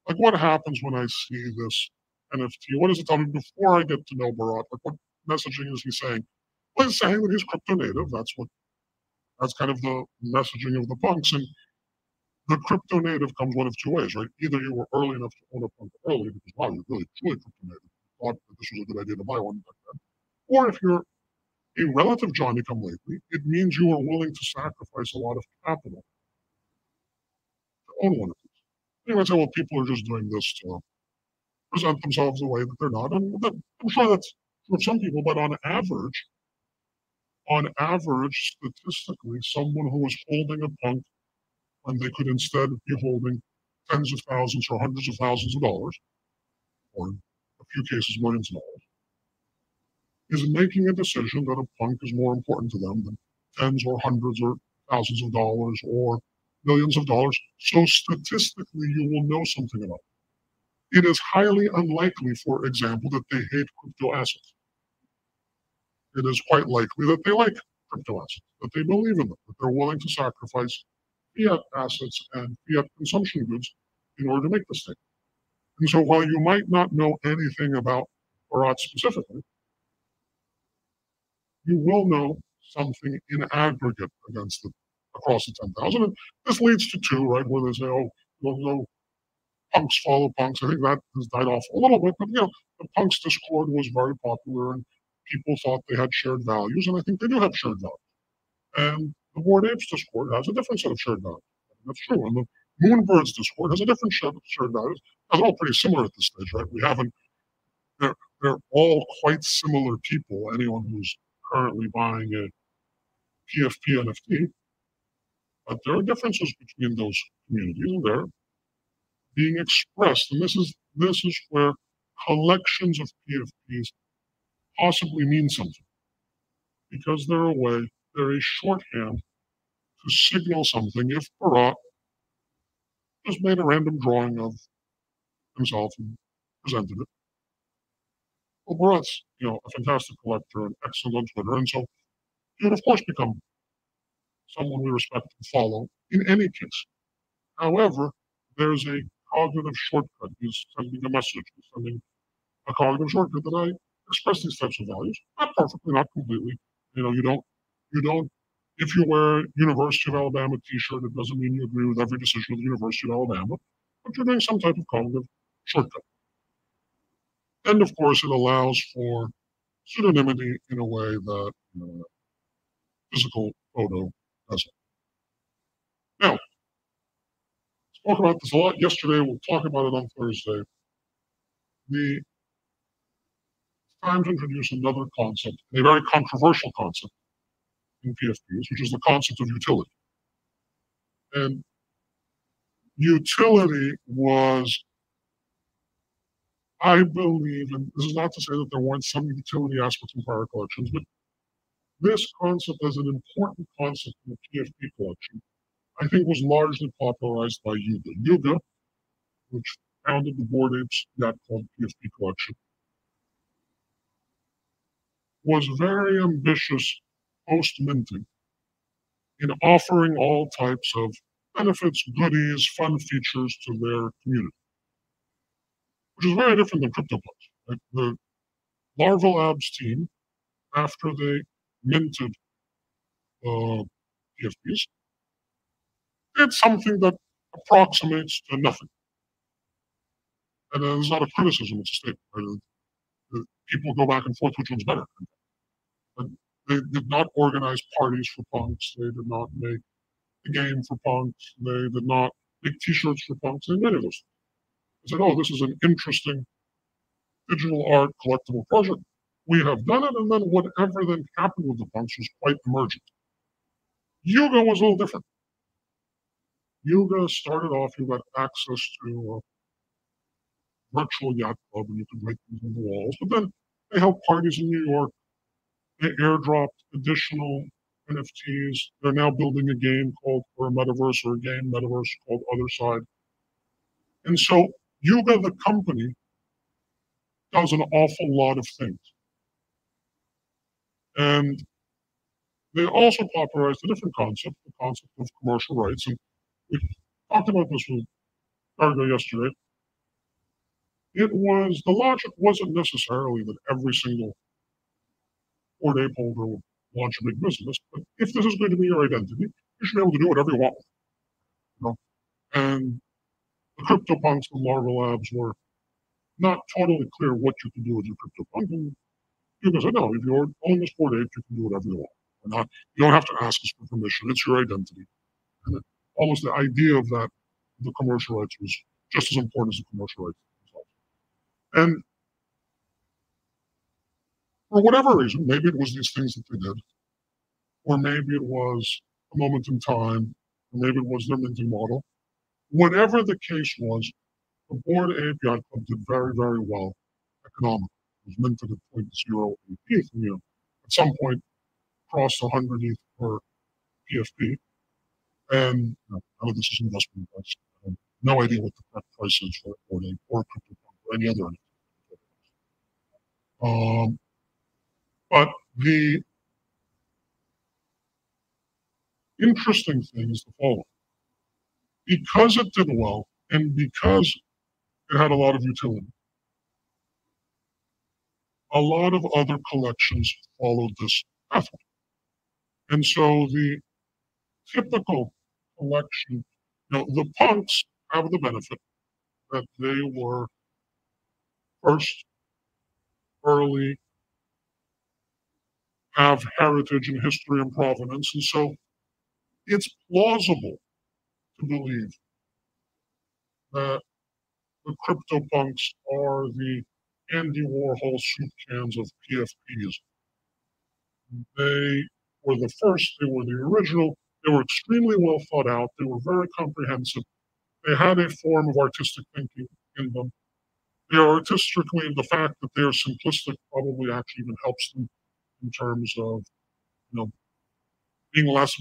Like, what happens when I see this NFT? What does it tell me before I get to know Bharat? Like, what messaging is he saying? Well, he's saying that he's crypto native. That's what, that's kind of the messaging of the punks. And the crypto native comes one of two ways, right? Either you were early enough to own a punk early because, wow, you're really truly crypto native thought that this was a good idea to buy one back then. Or if you're a relative Johnny come lately, it means you are willing to sacrifice a lot of capital to own one of these. You might say, well, people are just doing this to present themselves the way that they're not. And I'm sure that's for some people, but on average, on average, statistically, someone who was holding a punk when they could instead be holding tens of thousands or hundreds of thousands of dollars, or a few cases millions of dollars, is making a decision that a punk is more important to them than tens or hundreds or thousands of dollars or millions of dollars. So statistically, you will know something about it. It is highly unlikely, for example, that they hate crypto assets. It is quite likely that they like crypto assets, that they believe in them, that they're willing to sacrifice fiat assets and fiat consumption goods in order to make this thing. And so while you might not know anything about Bharat specifically, you will know something in aggregate against the across the 10,000. And this leads to two, right, where they say, oh, no, no punks follow punks. I think that has died off a little bit, but you know, the punks Discord was very popular and people thought they had shared values, and I think they do have shared values. And the Bored Apes Discord has a different set of shared values. That's true. And the Moonbird's Discord has a different set of shared values. They're all pretty similar at this stage, right? We haven't, they're, they're all quite similar people. Anyone who's currently buying a PFP NFT, but there are differences between those communities, and they're being expressed. And this is this is where collections of PFPs possibly mean something, because they're a way, they're a shorthand to signal something. If Bharat just made a random drawing of himself and presented it. Well, Bharat's, you know, a fantastic collector and excellent Twitter, and so he would of course become someone we respect and follow in any case. However, there's a cognitive shortcut. He's sending a message, he's sending a cognitive shortcut that I express these types of values. Not perfectly, not completely. You know, you don't, you don't, if you wear a University of Alabama t-shirt, it doesn't mean you agree with every decision of the University of Alabama, but you're doing some type of cognitive shortcut. And of course, it allows for pseudonymity in a way that know, physical photo Now, spoke about this a lot yesterday. We'll talk about it on Thursday. The time to introduce another concept, a very controversial concept in PFPs, which is the concept of utility. And utility was, I believe, and this is not to say that there weren't some utility aspects in prior collections, but this concept as an important concept in the PFP collection, I think was largely popularized by Yuga. Yuga, which founded the Bored Apes Yacht Club PFP collection, was very ambitious post-minting in offering all types of benefits, goodies, fun features to their community, which is very different than CryptoPunks. Right? The Larva Labs team, after they minted uh, PFPs, did something that approximates to nothing. And uh, it's not a criticism, it's a statement. Right? People go back and forth which one's better. But they did not organize parties for punks. They did not make a game for punks. They did not make T-shirts for punks. They did any of those. I said, "Oh, this is an interesting digital art collectible project. We have done it, and then whatever then happened with the punks was quite emergent." Yuga was a little different. Yuga started off, you got access to a virtual yacht club, and you could write things on the walls. But then they held parties in New York they airdropped additional NFTs. They're now building a game called, or a metaverse, or a game metaverse called Otherside. And so Yuga, the company, does an awful lot of things. And they also popularized a different concept, the concept of commercial rights. And we talked about this with Gargo yesterday. It was, the logic wasn't necessarily that every single Bored Ape holder would launch a big business. But if this is going to be your identity, you should be able to do whatever you want. You know? And the CryptoPunks and Larva Labs were not totally clear what you can do with your CryptoPunk. And you said, no, if you own this Ape, you can do whatever you want. Not, you don't have to ask us for permission. It's your identity. And almost the idea of that, the commercial rights was just as important as the commercial rights themselves. And for whatever reason, maybe it was these things that they did, or maybe it was a moment in time, or maybe it was their minting model. Whatever the case was, the Bored Yacht Club did very, very well economically. Was minted at 0.08 ETH, and you know, at some point crossed 100 ETH per PFP. And you know, this is investment advice. I have no idea what the correct price is for Ape or CryptoPunk or any other. Um, but the interesting thing is the following. Because it did well and because it had a lot of utility, a lot of other collections followed this pathway. And so the typical collection, you know, the punks have the benefit that they were first early have heritage and history and provenance. And so it's plausible to believe that the CryptoPunks are the Andy Warhol soup cans of PFPs. They were the first, they were the original, they were extremely well thought out, they were very comprehensive, they had a form of artistic thinking in them. They are artistically, the fact that they are simplistic probably actually even helps them in terms of, you know, being less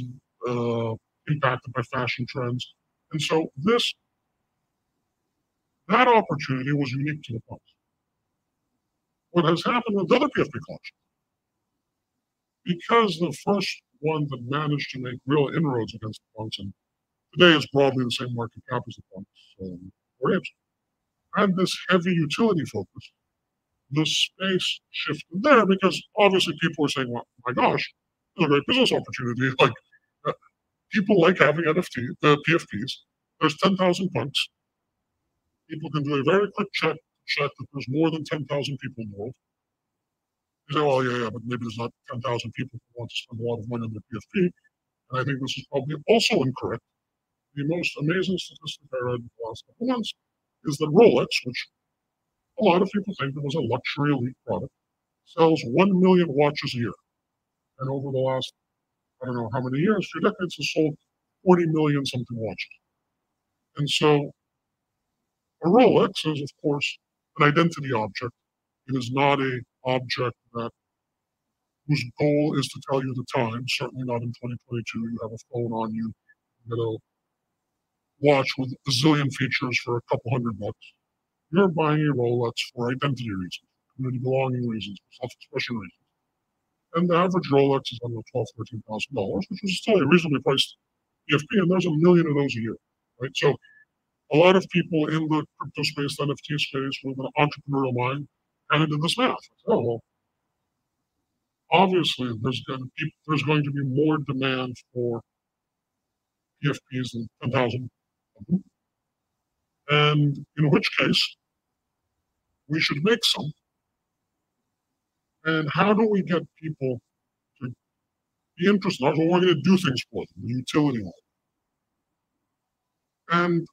uh, impacted by fashion trends. And so this, that opportunity was unique to the punks. What has happened with the other PFP collections, because the first one that managed to make real inroads against the punks, and today is broadly the same market cap as the punks, um, or had this heavy utility focus, the space shifted there because obviously people were saying, well, my gosh, it's a great business opportunity. Like uh, people like having NFT, uh, PFPs. There's 10,000 punks. People can do a very quick check check that there's more than 10,000 people involved. You say, well, yeah, yeah, but maybe there's not 10,000 people who want to spend a lot of money on their PFP. Hmm. And I think this is probably also incorrect. The most amazing statistic I read in the last couple months is that Rolex, which a lot of people think it was a luxury elite product, sells 1 million watches a year. And over the last, I don't know how many years, few decades, has sold 40 million something watches. And so a Rolex is, of course, an identity object. It is not a object that whose goal is to tell you the time. Certainly not in 2022. You have a phone on you, you know, watch with a zillion features for a couple hundred bucks. You're buying a Rolex for identity reasons, community belonging reasons, self-expression reasons. And the average Rolex is under twelve, thirteen thousand dollars, which is still a reasonably priced PFP, and there's a million of those a year, right? So a lot of people in the crypto space, NFT space, with an entrepreneurial mind, kind of did this math. Oh well, obviously there's going to be there's going to be more demand for PFPs than 10,000 and in which case, we should make some. And how do we get people to be interested? Well, we're going to do things for them, the utility. And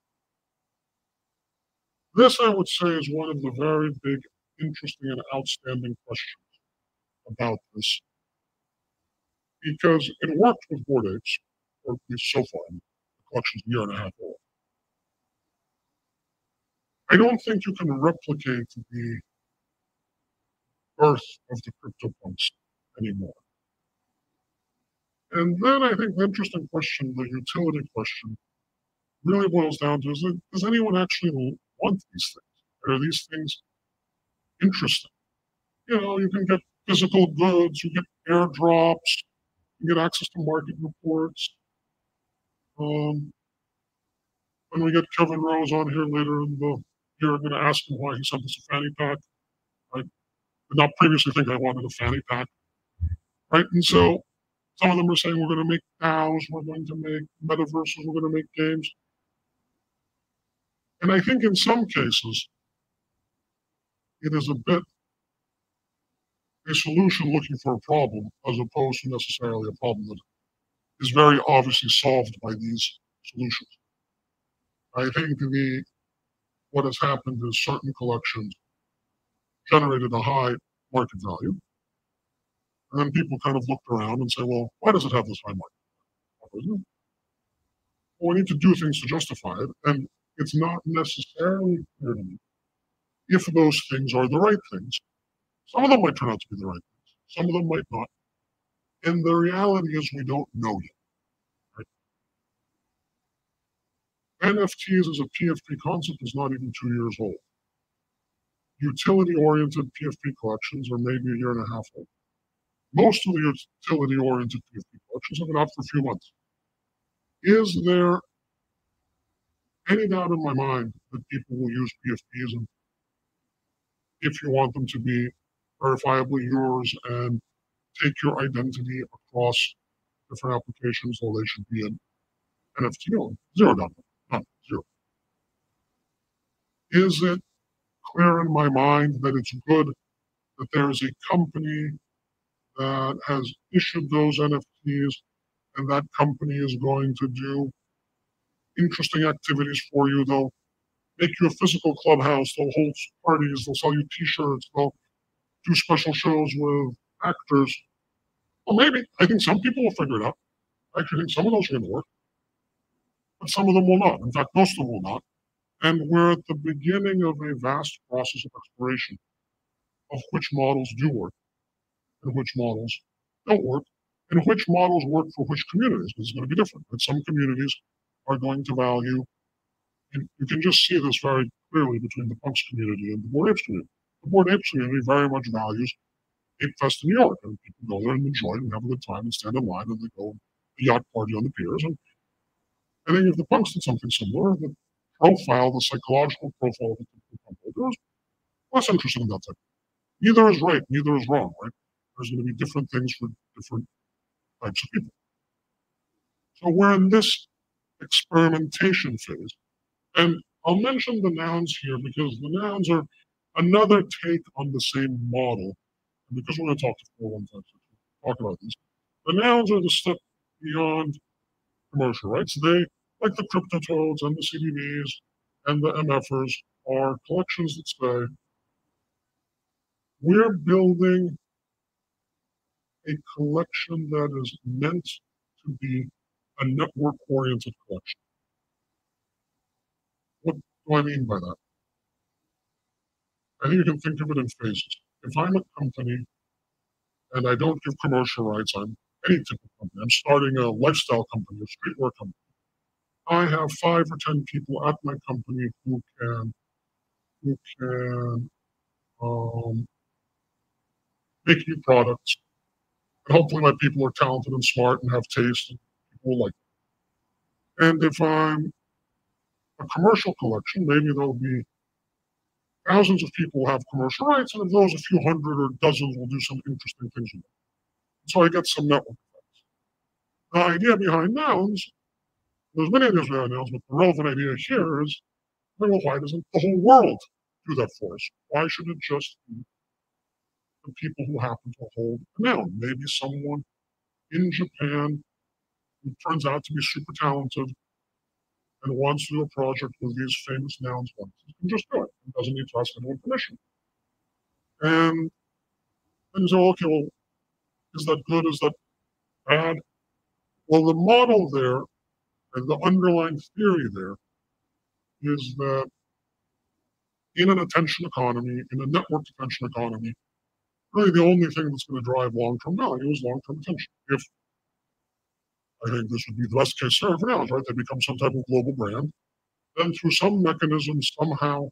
this, I would say, is one of the very big, interesting, and outstanding questions about this. Because it worked with Bored Apes, or at least so far. The collection's a year and a half old. I don't think you can replicate the birth of the CryptoPunks anymore. And then I think the interesting question, the utility question, really boils down to is does anyone actually want these things? Are these things interesting? You know, you can get physical goods, you get airdrops, you get access to market reports. Um, when we get Kevin Rose on here later in the you're going to ask him why he sent us a fanny pack. I did not previously think I wanted a fanny pack. Right? And so some of them are saying we're going to make DAOs, we're going to make metaverses, we're going to make games. And I think in some cases, it is a bit a solution looking for a problem as opposed to necessarily a problem that is very obviously solved by these solutions. I think the what has happened is certain collections generated a high market value. And then people kind of looked around and say, well, why does it have this high market value? Well, we need to do things to justify it. And it's not necessarily clear to me if those things are the right things. Some of them might turn out to be the right things, some of them might not. And the reality is, we don't know yet. NFTs as a PFP concept is not even two years old. Utility oriented PFP collections are maybe a year and a half old. Most of the utility oriented PFP collections have been out for a few months. Is there any doubt in my mind that people will use PFPs and if you want them to be verifiably yours and take your identity across different applications, well, they should be an NFT. Zero doubt. Is it clear in my mind that it's good that there is a company that has issued those NFTs and that company is going to do interesting activities for you, They'll make you a physical clubhouse. They'll hold parties. They'll sell you T-shirts. They'll do special shows with actors. Well, maybe. I think some people will figure it out. I actually think some of those are going to work, but some of them will not. In fact, most of them will not. And we're at the beginning of a vast process of exploration of which models do work and which models don't work and which models work for which communities. Because it's going to be different. In some communities are going to value, and you can just see this very clearly between the punks community and the Bored Apes community. The Bored Apes community very much values Ape Fest in New York, and people go there and enjoy it and have a good time and stand in line and they go a yacht party on the piers. And I think if the punks did something similar, the profile, the psychological profile of the punk is less interesting in that. Neither is right, neither is wrong, right? There's going to be different things for different types of people. So we're in this experimentation phase. And I'll mention the nouns here because the nouns are another take on the same model. And because we're going to talk to 415, talk about these. The nouns are the step beyond commercial, right? So they, like the CryptoToads and the CDBs and the MFers, are collections that say, we're building a collection that is meant to be a network oriented collection. What do I mean by that? I think you can think of it in phases. If I'm a company and I don't give commercial rights, I'm any type of company. I'm starting a lifestyle company, a streetwear company. I have five or ten people at my company who can who can um, make new products and hopefully my people are talented and smart and have taste and people like. And if I'm a commercial collection, maybe there'll be thousands of people have commercial rights, and of those, a few hundred or dozens will do some interesting things with it. So I get some network effects. The idea behind nouns, there's many ideas behind nouns, but the relevant idea here is, well, why doesn't the whole world do that for us? Why should it just be the people who happen to hold a noun. Maybe someone in Japan who turns out to be super talented and wants to do a project with these famous nouns once. He can just do it. He doesn't need to ask anyone permission. And and so, okay, well, is that good? Is that bad? Well, the model there and the underlying theory there is that in an attention economy, in a network attention economy, really the only thing that's going to drive long-term value is long-term attention. If I think this would be the best case scenario right? They become some type of global brand. Then through some mechanism, somehow,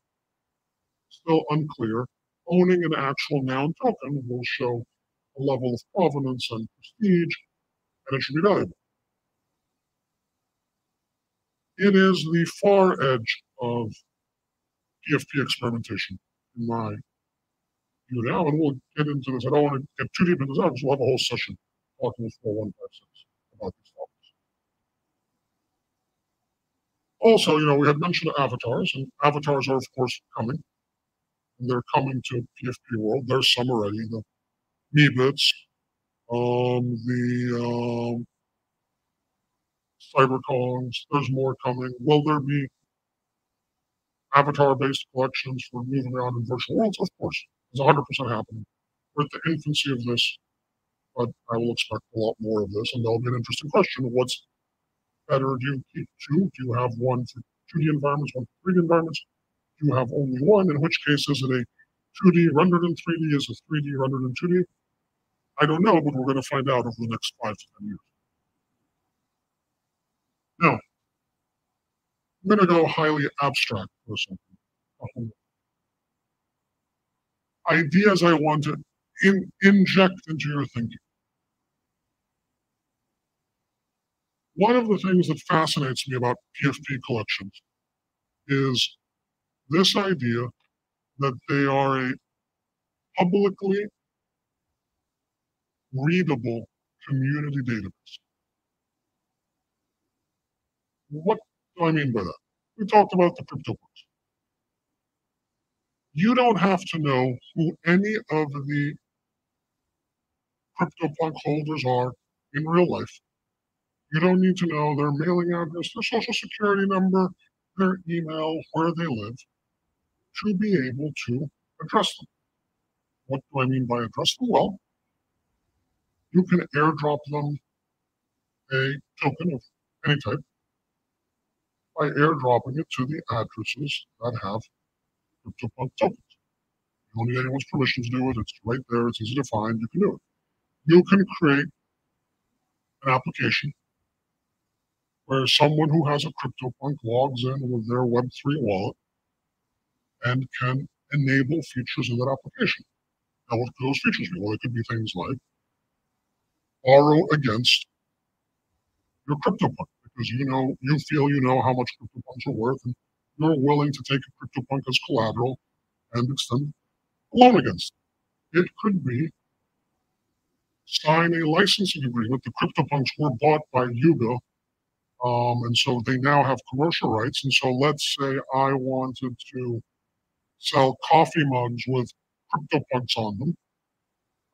still unclear, owning an actual noun token will show a level of provenance and prestige, and it should be valuable. It is the far edge of PFP experimentation, in my view now, and we'll get into this. I don't want to get too deep into this because we'll have a whole session talking with 4156 about these topics. Also, you know, we had mentioned avatars, and avatars are, of course, coming. And they're coming to PFP World. There's some already. The Meebits, um, the um, CyberKongz, there's more coming. Will there be avatar-based collections for moving around in virtual worlds? Of course. It's 100% happening. We're at the infancy of this, but I will expect a lot more of this. And that'll be an interesting question what's better. Do you two? Do you have one for 2D environments, one for 3D environments? Do you have only one? In which case, is it a 2D rendered in 3D? Is it 3D rendered in 2D? I don't know, but we're going to find out over the next five to 10 years. Now, I'm going to go highly abstract for second ideas I want to in, inject into your thinking. One of the things that fascinates me about PFP collections is this idea that they are a publicly readable community database. What do I mean by that? We talked about the CryptoPunks. You don't have to know who any of the CryptoPunk holders are in real life. You don't need to know their mailing address, their social security number, their email, where they live, to be able to address them. What do I mean by address them? Well, you can airdrop them a token of any type by airdropping it to the addresses that have CryptoPunk tokens. You don't need anyone's permission to do it. It's right there. It's easy to find. You can do it. You can create an application where someone who has a CryptoPunk logs in with their Web3 wallet and can enable features in that application. Now, what could those features be? Well, it could be things like borrow against your CryptoPunk because you know you feel you know how much CryptoPunks are worth and you're willing to take a CryptoPunk as collateral and extend a loan against it. It could be sign a licensing agreement. The CryptoPunks were bought by Yuga, um, and so they now have commercial rights. And so let's say I wanted to sell coffee mugs with CryptoPunks on them.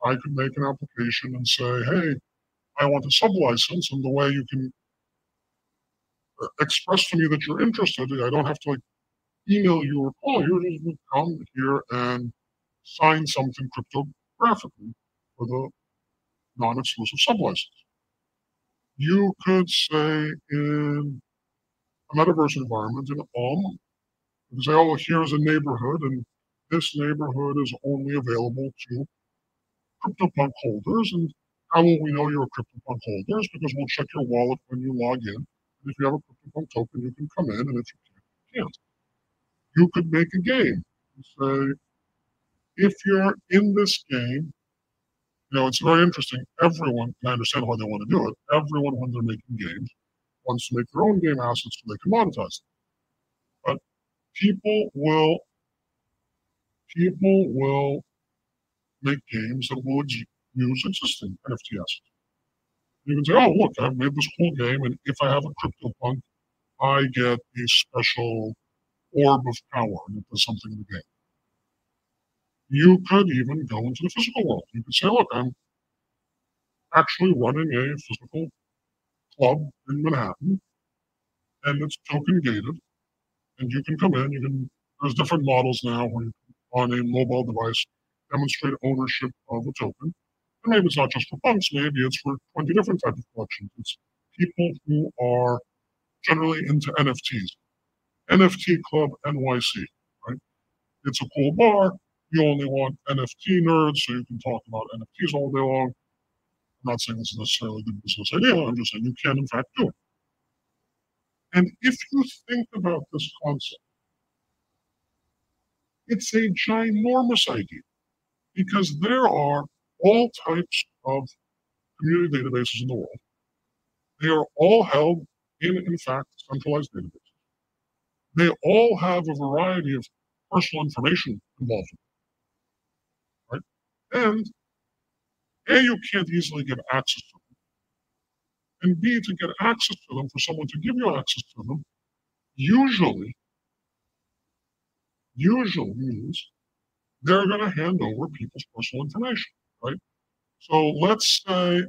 I could make an application and say, hey, I want a sublicense, and the way you can uh, express to me that you're interested, I don't have to like email you or call you. Just come here and sign something cryptographically for the non-exclusive sublicense. You could say in a metaverse environment in Om, you say, oh, here's a neighborhood, and this neighborhood is only available to CryptoPunk holders. And how will we know you're a CryptoPunk holder? Because we'll check your wallet when you log in. And if you have a CryptoPunk token, you can come in, and if you can't, you can't. You could make a game and say, if you're in this game, you know, it's very interesting. Everyone, I understand why they want to do it. Everyone, when they're making games, wants to make their own game assets so they can monetize them. But people will people will make games that will use existing NFT assets. You can say, oh, look, I've made this cool game, and if I have a CryptoPunk, I get a special orb of power, and it does something in the game. You could even go into the physical world. You could say, look, I'm actually running a physical club in Manhattan, and it's token gated, and you can come in, you can, there's different models now where you on a mobile device, demonstrate ownership of a token. And maybe it's not just for punks, maybe it's for 20 different types of collections. It's people who are generally into NFTs. NFT Club NYC, right? It's a cool bar you only want NFT nerds, so you can talk about NFTs all day long. I'm not saying this is necessarily a good business idea. I'm just saying you can, in fact, do it. And if you think about this concept, it's a ginormous idea because there are all types of community databases in the world. They are all held in, in fact, centralized databases. They all have a variety of personal information involved in and A, you can't easily get access to them. And B, to get access to them, for someone to give you access to them, usually, usually means they're going to hand over people's personal information, right? So let's say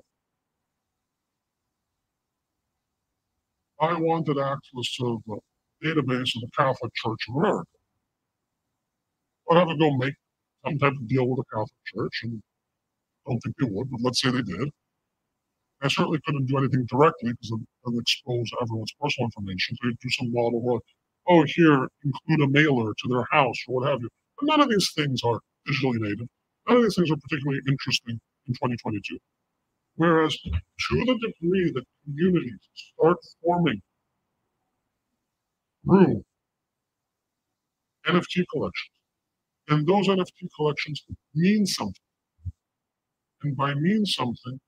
I wanted access to the database of the Catholic Church of America. I'd have to go make some type of deal with the Catholic Church, and I don't think they would, but let's say they did. I certainly couldn't do anything directly because would expose everyone's personal information. So you'd do some model where, oh, here, include a mailer to their house or what have you. But none of these things are digitally native. None of these things are particularly interesting in 2022. Whereas, to the degree that communities start forming through NFT collections, and those NFT collections mean something. And by mean something,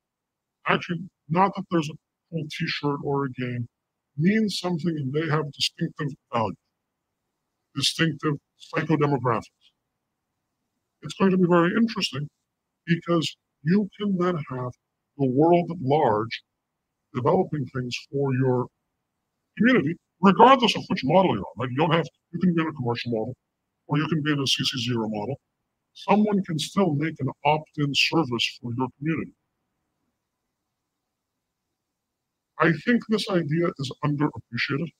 actually, not that there's a cool t shirt or a game, means something and they have distinctive value, distinctive psychodemographics. It's going to be very interesting because you can then have the world at large developing things for your community, regardless of which model you're on. Right? You don't have you can be in a commercial model, or you can be in a CC0 model, someone can still make an opt-in service for your community. I think this idea is underappreciated.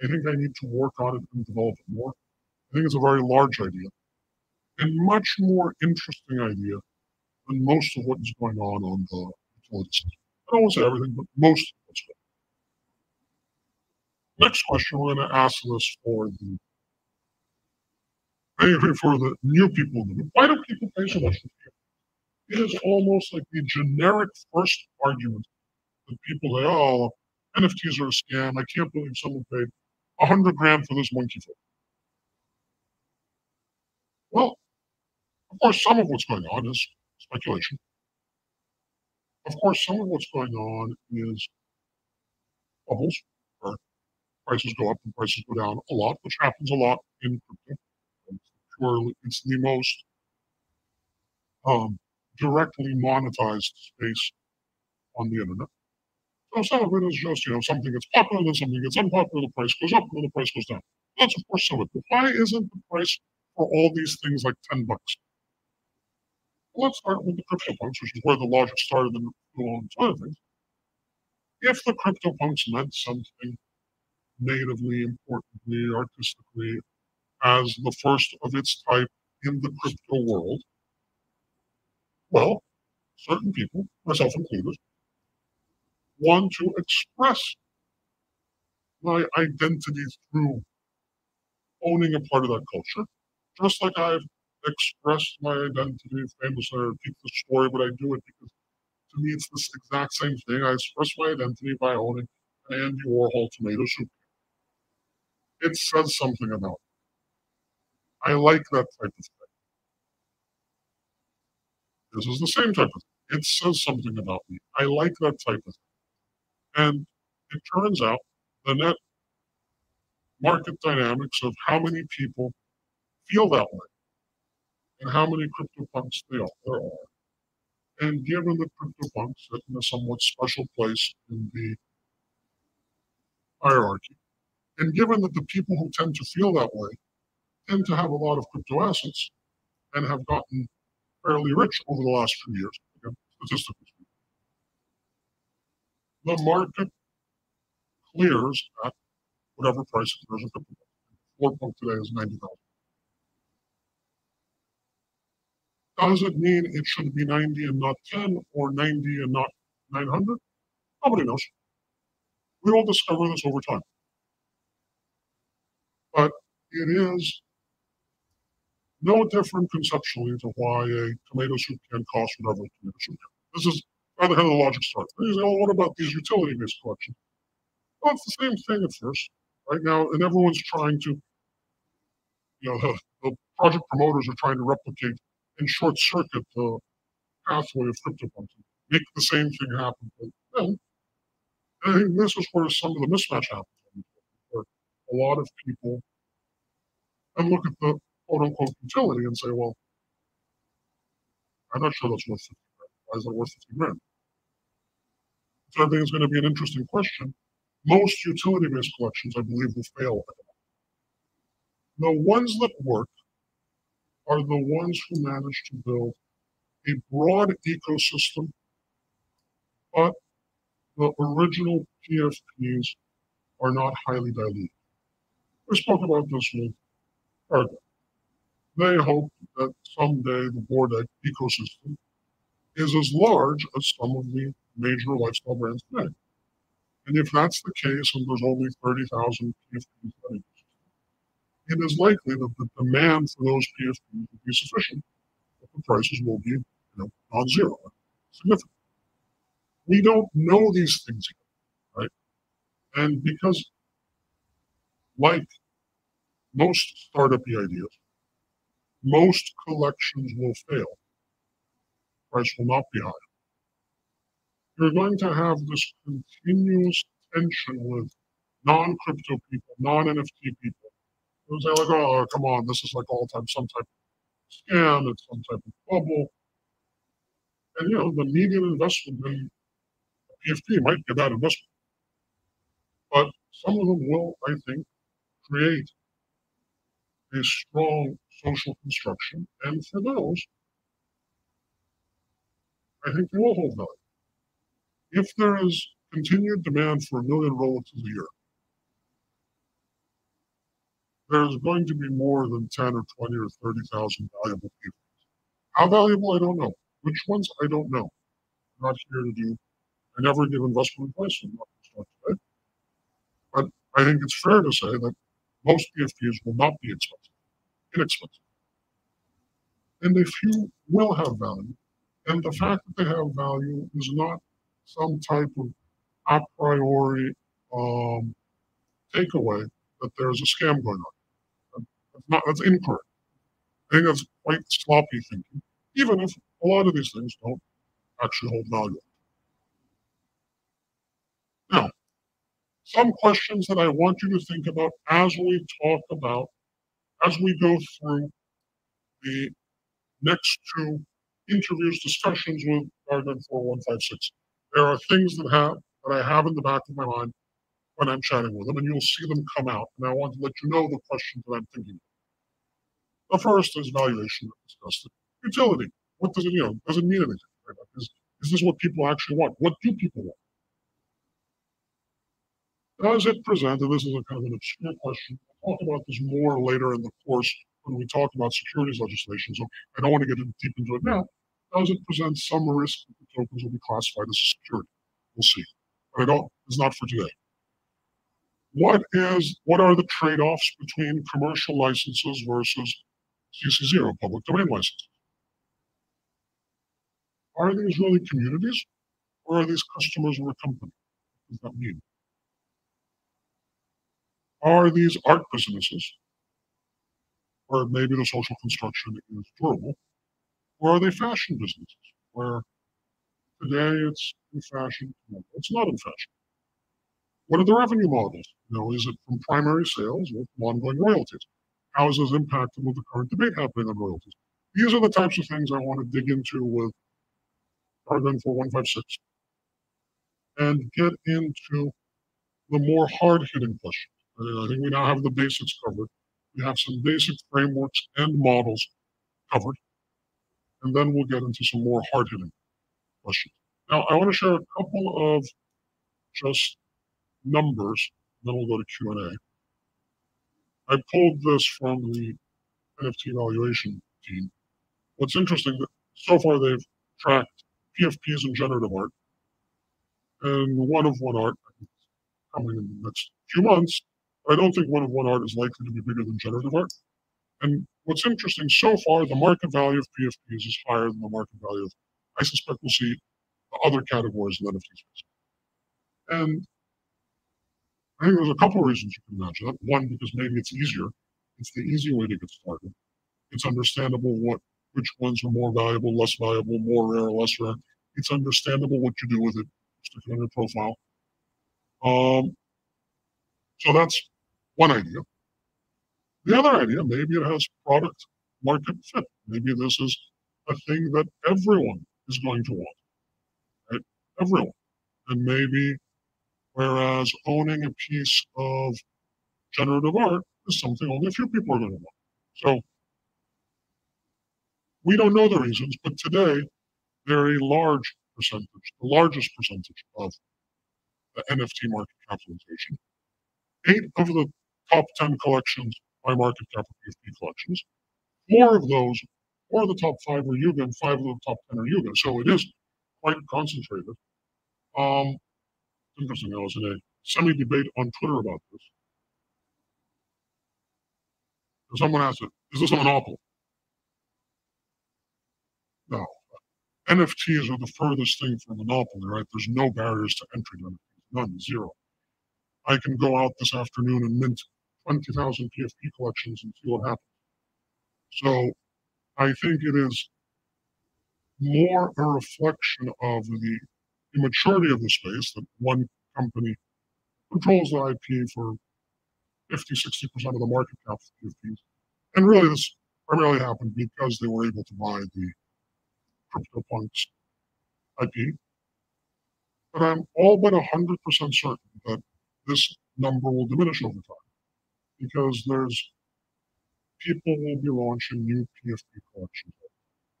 I think I need to work on it and develop it more. I think it's a very large idea and much more interesting idea than most of what is going on on the utility. I don't want to say everything, but most of what's going on. Next question, we're going to ask this for the for the new people. Why do people pay so much it is almost like the generic first argument that people say, oh, NFTs are a scam. I can't believe someone paid a hundred grand for this monkey foot. Well, of course, some of what's going on is speculation. Of course, some of what's going on is bubbles, where prices go up and prices go down a lot, which happens a lot in crypto. It's, it's the most um, directly monetized space on the internet. So some of it is just, you know, something gets popular, then something gets unpopular, the price goes up, then the price goes down. That's of course some of it. But why isn't the price for all these things like 10 bucks? Well, let's start with the crypto CryptoPunks, which is where the logic started and these other things. If the crypto CryptoPunks meant something natively, importantly, artistically, as the first of its type in the crypto world, well, certain people, myself included, want to express my identity through owning a part of that culture, just like I've expressed my identity famously. I repeat the story, but I do it because to me it's the exact same thing. I express my identity by owning an Andy Warhol tomato soup. It says something about. I like that type of thing. This is the same type of thing. It says something about me. I like that type of thing. And it turns out the net market dynamics of how many people feel that way and how many CryptoPunks there are. And given that CryptoPunks sit in a somewhat special place in the hierarchy, and given that the people who tend to feel that way tend to have a lot of crypto assets and have gotten fairly rich over the last few years, statistically speaking. The market clears at whatever price at the floor point today is 90,000. Does it mean it should be 90 and not 10 or 90 and not 900? Nobody knows. We will discover this over time. But it is no different conceptually to why a tomato soup can cost whatever a tomato soup can. This is rather how the logic starts. Say, oh, what about these utility-based collections? Well, it's the same thing at first, right now, and everyone's trying to, you know, the, the project promoters are trying to replicate and short circuit the pathway of CryptoPunks, make the same thing happen. But then, I think this is where some of the mismatch happens, where a lot of people and look at the quote unquote utility and say, well, I'm not sure that's worth 50 grand. Why is that worth 50 grand? So I think it's going to be an interesting question. Most utility based collections, I believe, will fail. The ones that work are the ones who manage to build a broad ecosystem, but the original PFPs are not highly diluted. We spoke about this with Garga. They hope that someday the Bored ecosystem is as large as some of the major lifestyle brands today. And if that's the case, and there's only 30,000 PFPs it is likely that the demand for those PFPs will be sufficient, but the prices will be you know, non-zero, significant. We don't know these things yet, right? And because, like most startup ideas, most collections will fail. Price will not be high. You're going to have this continuous tension with non-crypto people, non-NFT people, who say like, oh, come on, this is like all time some type of scam, it's some type of bubble. And you know, the median investment in PFP might be a bad investment. But some of them will, I think, create a strong social construction. And for those, I think they will hold value. If there is continued demand for a million Rolexes a year, there's going to be more than 10 or 20 or 30,000 valuable people. How valuable, I don't know. Which ones, I don't know. I'm not here to do, I never give investment advice. I'm not going to start today. But I think it's fair to say that most PFPs will not be expensive, inexpensive. And a few will have value. And the fact that they have value is not some type of a priori um, takeaway that there's a scam going on. That's not that's incorrect. I think that's quite sloppy thinking, even if a lot of these things don't actually hold value. Now, some questions that I want you to think about as we talk about, as we go through the next two interviews, discussions with Garga and 4156. There are things that have that I have in the back of my mind when I'm chatting with them, and you'll see them come out. And I want to let you know the questions that I'm thinking. of. The first is valuation discussed. Utility. What does it, you know, does it mean anything? Right? Is, is this what people actually want? What do people want? Does it present, and this is a kind of an obscure question, I'll talk about this more later in the course when we talk about securities legislation, so I don't want to get deep into it now. Does it present some risk that the tokens will be classified as a security? We'll see. But I don't, it's not for today. What is what are the trade-offs between commercial licenses versus CC0, public domain licenses? Are these really communities or are these customers or a company? What does that mean? Are these art businesses, or maybe the social construction is durable, or are they fashion businesses where today it's in fashion, it's not in fashion? What are the revenue models? You know, is it from primary sales or from ongoing royalties? How is this impacted with the current debate happening on royalties? These are the types of things I want to dig into with Garga and 4156 and get into the more hard-hitting questions. Uh, I think we now have the basics covered. We have some basic frameworks and models covered. And then we'll get into some more hard-hitting questions. Now, I want to share a couple of just numbers, then we'll go to Q&A. I pulled this from the NFT evaluation team. What's interesting, so far they've tracked PFPs and generative art, and one of one art coming in the next few months. I don't think one of one art is likely to be bigger than generative art. And what's interesting, so far, the market value of PFPs is higher than the market value of, I suspect we'll see other categories of NFT space. And I think there's a couple of reasons you can imagine that. One, because maybe it's easier. It's the easy way to get started. It's understandable what which ones are more valuable, less valuable, more rare, less rare. It's understandable what you do with it, stick it on your profile. Um, so that's one idea. The other idea, maybe it has product market fit. Maybe this is a thing that everyone is going to want, right? Everyone. And maybe Whereas owning a piece of generative art is something only a few people are going to want. So we don't know the reasons, but today they're a large percentage, the largest percentage of the NFT market capitalization. Eight of the top 10 collections by market cap are PFP collections. Four of those, four of the top five are Yuga, and five of the top 10 are Yuga. So it is quite concentrated. Um, interesting. I was in a semi debate on Twitter about this. And someone asked is this a monopoly? No. NFTs are the furthest thing from monopoly, right? There's no barriers to entry to NFTs, none, zero. I can go out this afternoon and mint 20,000 PFP collections and see what happens. So I think it is more a reflection of the immaturity of the space that one company controls the IP for 50, 60% of the market cap of PFPs. And really, this primarily happened because they were able to buy the CryptoPunks IP. But I'm all but 100% certain that this number will diminish over time because there's people will be launching new PFP collections.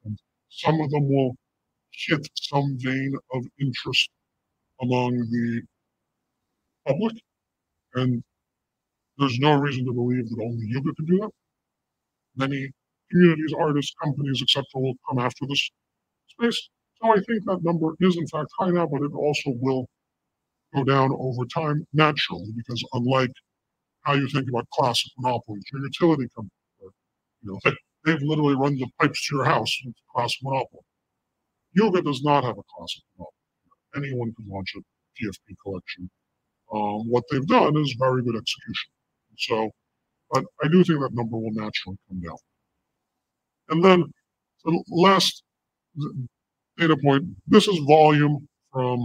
And some of them will hit some vein of interest among the public. And There's no reason to believe that only Yuga can do that. Many communities, artists, companies, etc., will come after this space. So I think that number is in fact high now, but it also will go down over time naturally, because unlike how you think about classic monopolies, your utility company, you know, they, have literally run the pipes to your house with classic monopoly. Yuga does not have a classic monopoly. Anyone can launch a PFP collection. Um, what they've done is very good execution. So, but I do think that number will naturally come down. And then the last data point, this is volume from,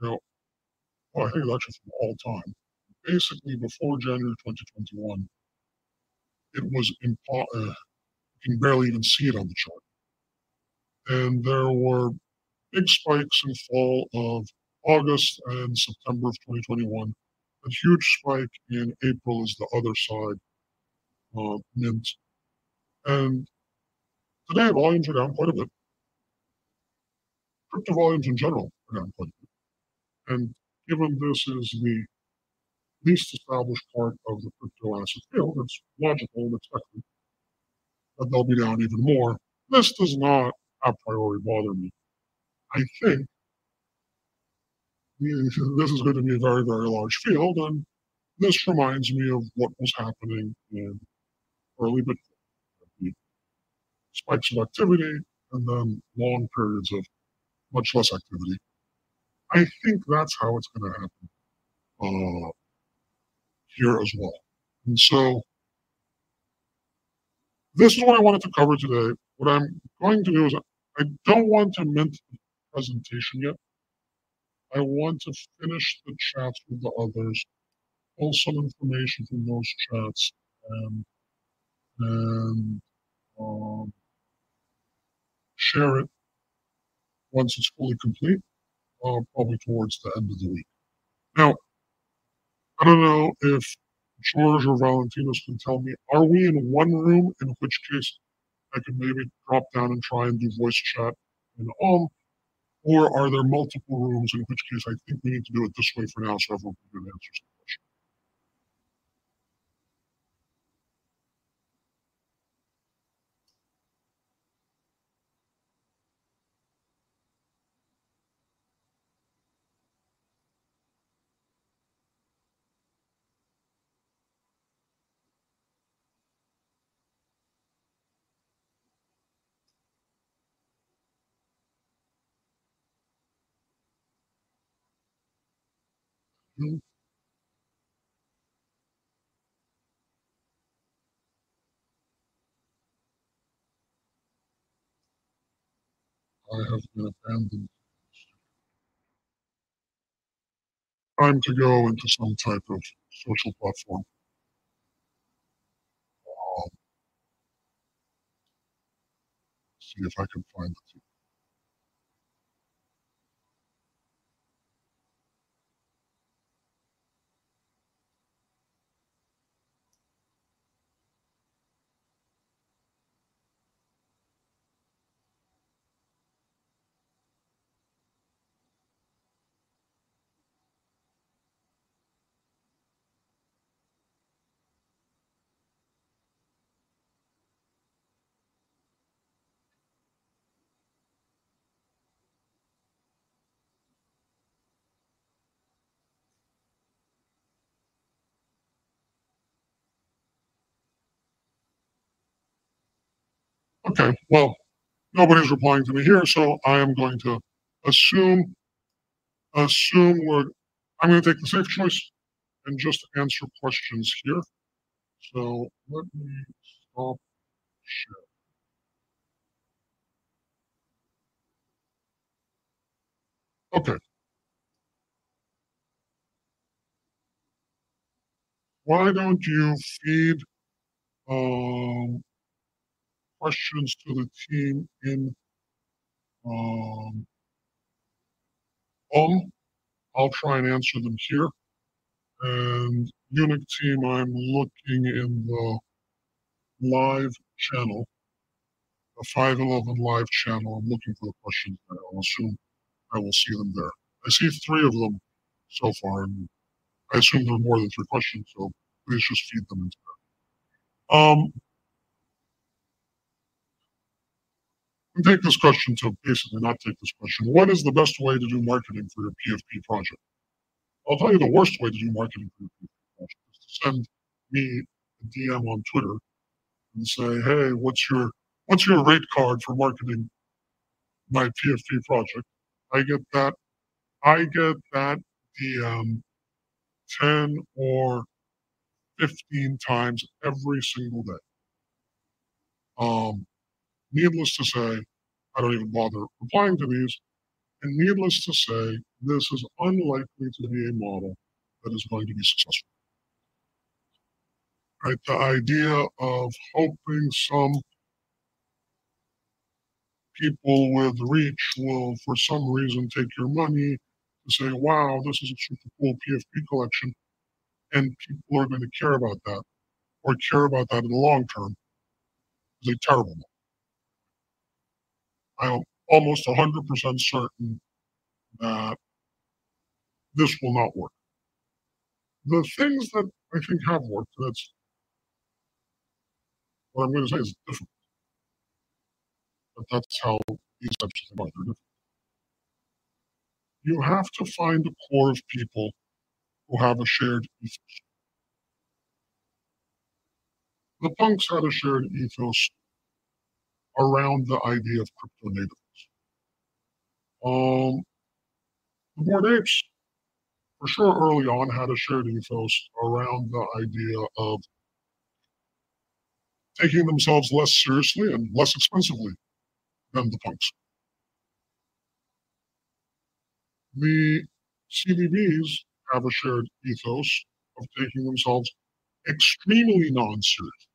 you know, well, I think it's actually from all time. Basically, before January 2021, it was impo- uh, you can barely even see it on the chart. And there were big spikes in fall of August and September of 2021. A huge spike in April is the Otherside, uh, mint. And today volumes are down quite a bit. Crypto volumes in general are down quite a bit. And given this is the least established part of the crypto asset field, it's logical and expected that they'll be down even more. This does not a priori bother me. I think this is going to be a very, very large field, and this reminds me of what was happening in early Bitcoin. Spikes of activity and then long periods of much less activity. I think that's how it's going to happen uh, here as well. And so this is what I wanted to cover today. What I'm going to do is I don't want to mint the presentation yet. I want to finish the chats with the others, pull some information from those chats, and, and um, share it once it's fully complete, uh, probably towards the end of the week. I don't know if George or Valentinos can tell me, are we in one room, in which case I could maybe drop down and try and do voice chat in Om, or are there multiple rooms, in which case I think we need to do it this way for now so everyone can get answers Mm-hmm. I have been abandoned. Time to go into some type of social platform. Um, see if I can find it. Okay, well, nobody's replying to me here, so I am going to assume, assume we're, I'm going to take the safe choice and just answer questions here. So let me stop share. Okay. Why don't you feed um, questions to the team in um, um I'll try and answer them here. And UNIC team, I'm looking in the live channel, the 511 live channel. I'm looking for the questions there. I'll assume I will see them there. I see three of them so far. And I assume there are more than three questions, so please just feed them into that. Um, take this question to basically not take this question. What is the best way to do marketing for your PFP project? I'll tell you the worst way to do marketing for your PFP project is to send me a DM on Twitter and say, hey, what's your what's your rate card for marketing my PFP project? I get that I get that DM 10 or 15 times every single day. Um, needless to say, I don't even bother replying to these. And needless to say, this is unlikely to be a model that is going to be successful. Right? The idea of hoping some people with reach will, for some reason, take your money to say, wow, this is a super cool PFP collection. And people are going to care about that or care about that in the long term is a terrible one. I'm almost 100% certain that this will not work. The things that I think have worked, that's what I'm going to say is different. But that's how these types of things are. different. You have to find a core of people who have a shared ethos. The punks had a shared ethos around the idea of crypto natives. Um, the Bored Apes, for sure, early on had a shared ethos around the idea of taking themselves less seriously and less expensively than the punks. The CDBs have a shared ethos of taking themselves extremely non-serious.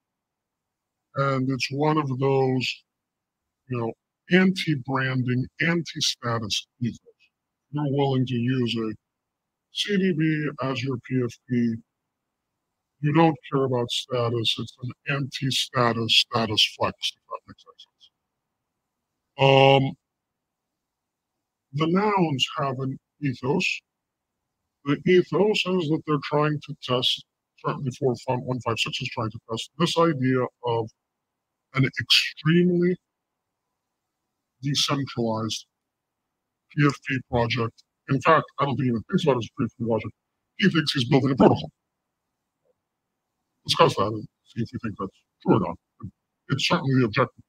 And it's one of those you know, anti-branding, anti-status ethos. You're willing to use a CDB as your PFP. You don't care about status. It's an anti-status status flex, if that makes sense. Um, the nouns have an ethos. The ethos is that they're trying to test, certainly for 4156 is trying to test this idea of an extremely decentralized PFP project. In fact, I don't think he even thinks about it as PFP project. He thinks he's building a protocol. Discuss that and see if you think that's true or not. It's certainly the objective.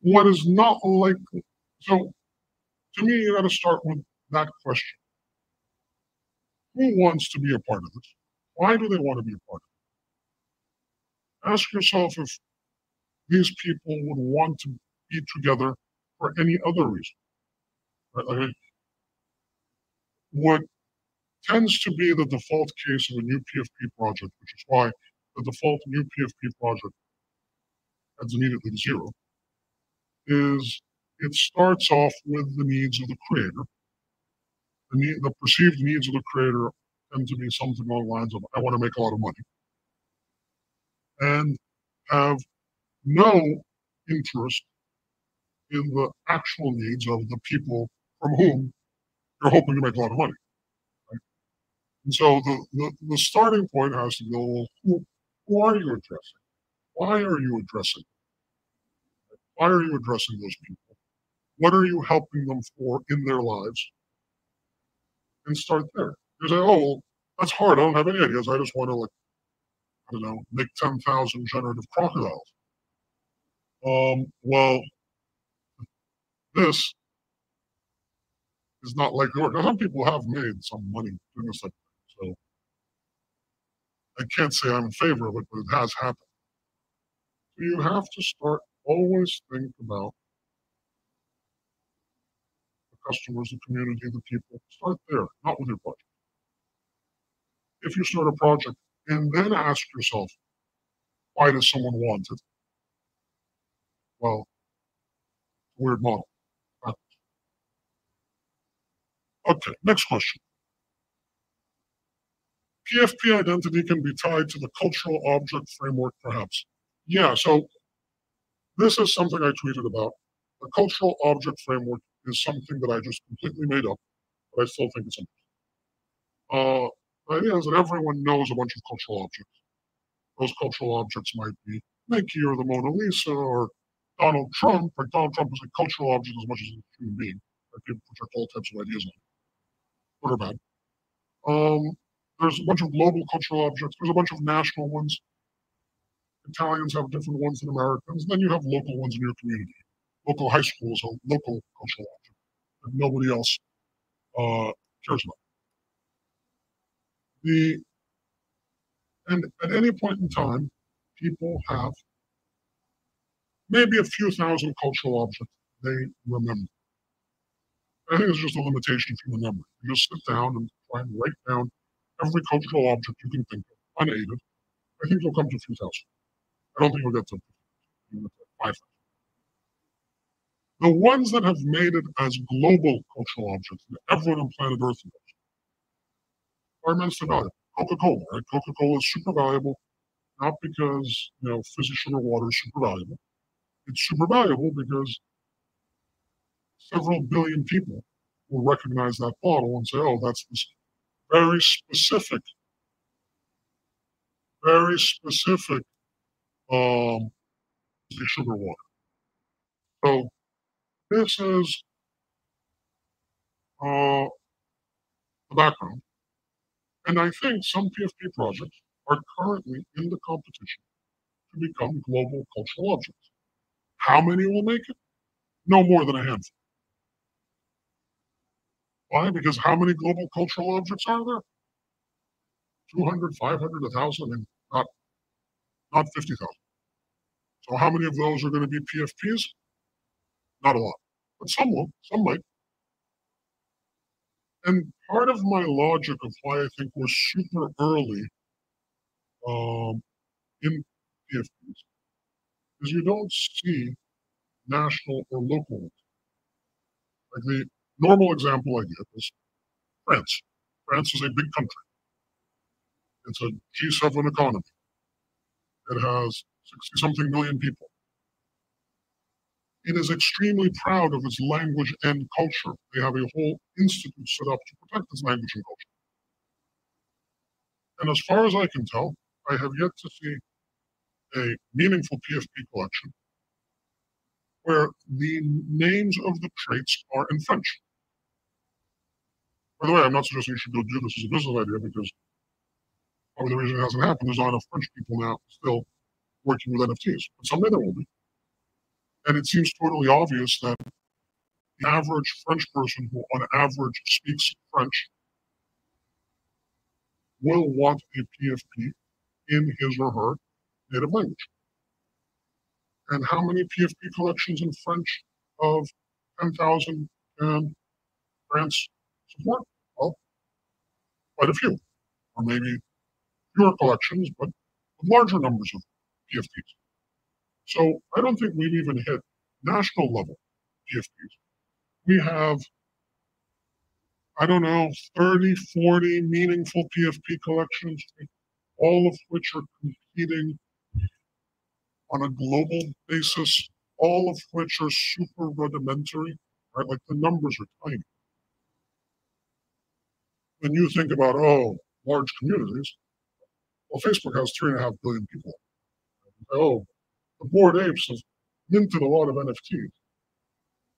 What is not likely, so to me, you got to start with that question. Who wants to be a part of this? Why do they want to be a part of it? Ask yourself if these people would want to be together for any other reason. Right? what tends to be the default case of a new PFP project, which is why the default new PFP project adds immediately zero, is it starts off with the needs of the creator. The, need, the perceived needs of the creator tend to be something along the lines of, I want to make a lot of money. And have no interest in the actual needs of the people from whom you're hoping to make a lot of money. Right? And so the, the, the, starting point has to be well, who, who are you addressing? Why are you addressing? Why are you addressing those people? What are you helping them for in their lives? And start there. You say, oh, well, that's hard. I don't have any ideas. I just want to, like, I don't know, make 10,000 generative crocodiles. Um, well, this is not like yours. Some people have made some money doing this, so I can't say I'm in favor of it, but it has happened. So you have to start always think about the customers, the community, the people. Start there, not with your budget. If you start a project and then ask yourself, why does someone want it? Well, weird model. Okay, next question. PFP identity can be tied to the cultural object framework, perhaps. Yeah, so this is something I tweeted about. The cultural object framework is something that I just completely made up, but I still think it's interesting. Uh, the idea is that everyone knows a bunch of cultural objects. Those cultural objects might be Nike or the Mona Lisa or Donald Trump. Like Donald Trump is a cultural object as much as a human being. Like people project all types of ideas on, good or bad. Um, there's a bunch of global cultural objects. There's a bunch of national ones. Italians have different ones than Americans. Then you have local ones in your community. Local high schools are local cultural object that nobody else uh, cares about. The and at any point in time, people have maybe a few thousand cultural objects they remember. I think it's just a limitation of human memory. You just sit down and try and write down every cultural object you can think of, unaided. I think you'll come to a few thousand. I don't think you'll get to five thousand. The ones that have made it as global cultural objects that everyone on planet Earth knows are immensely valuable. Coca-Cola, right? Coca-Cola is super valuable, not because you know fizzy sugar water is super valuable. It's super valuable because several billion people will recognize that bottle and say, "Oh, that's this very specific, very specific um, sugar water." So this is uh, the background. And I think some PFP projects are currently in the competition to become global cultural objects. How many will make it? No more than a handful. Why? Because how many global cultural objects are there? 200, 500, 1,000, and not, not 50,000. So how many of those are going to be PFPs? Not a lot, but some will, some might. And part of my logic of why I think we're super early um, in PFPs is you don't see national or local. Like the normal example I give is France. France is a big country. It's a G7 economy. It has 60 something million people. It is extremely proud of its language and culture. They have a whole institute set up to protect its language and culture. And as far as I can tell, I have yet to see a meaningful PFP collection where the names of the traits are in French. By the way, I'm not suggesting you should go do this as a business idea because probably the reason it hasn't happened is not enough French people now still working with NFTs. But someday there will be. And it seems totally obvious that the average French person who, on average, speaks French will want a PFP in his or her native language. And how many PFP collections in French of 10,000 can France support? Well, quite a few, or maybe fewer collections, but larger numbers of PFPs. So I don't think we've even hit national level PFPs. We have, I don't know, 30, 40 meaningful PFP collections, all of which are competing on a global basis, all of which are super rudimentary, right? Like the numbers are tiny. When you think about, oh, large communities, well, Facebook has three and a half billion people. Oh, the Bored Apes have minted a lot of NFTs.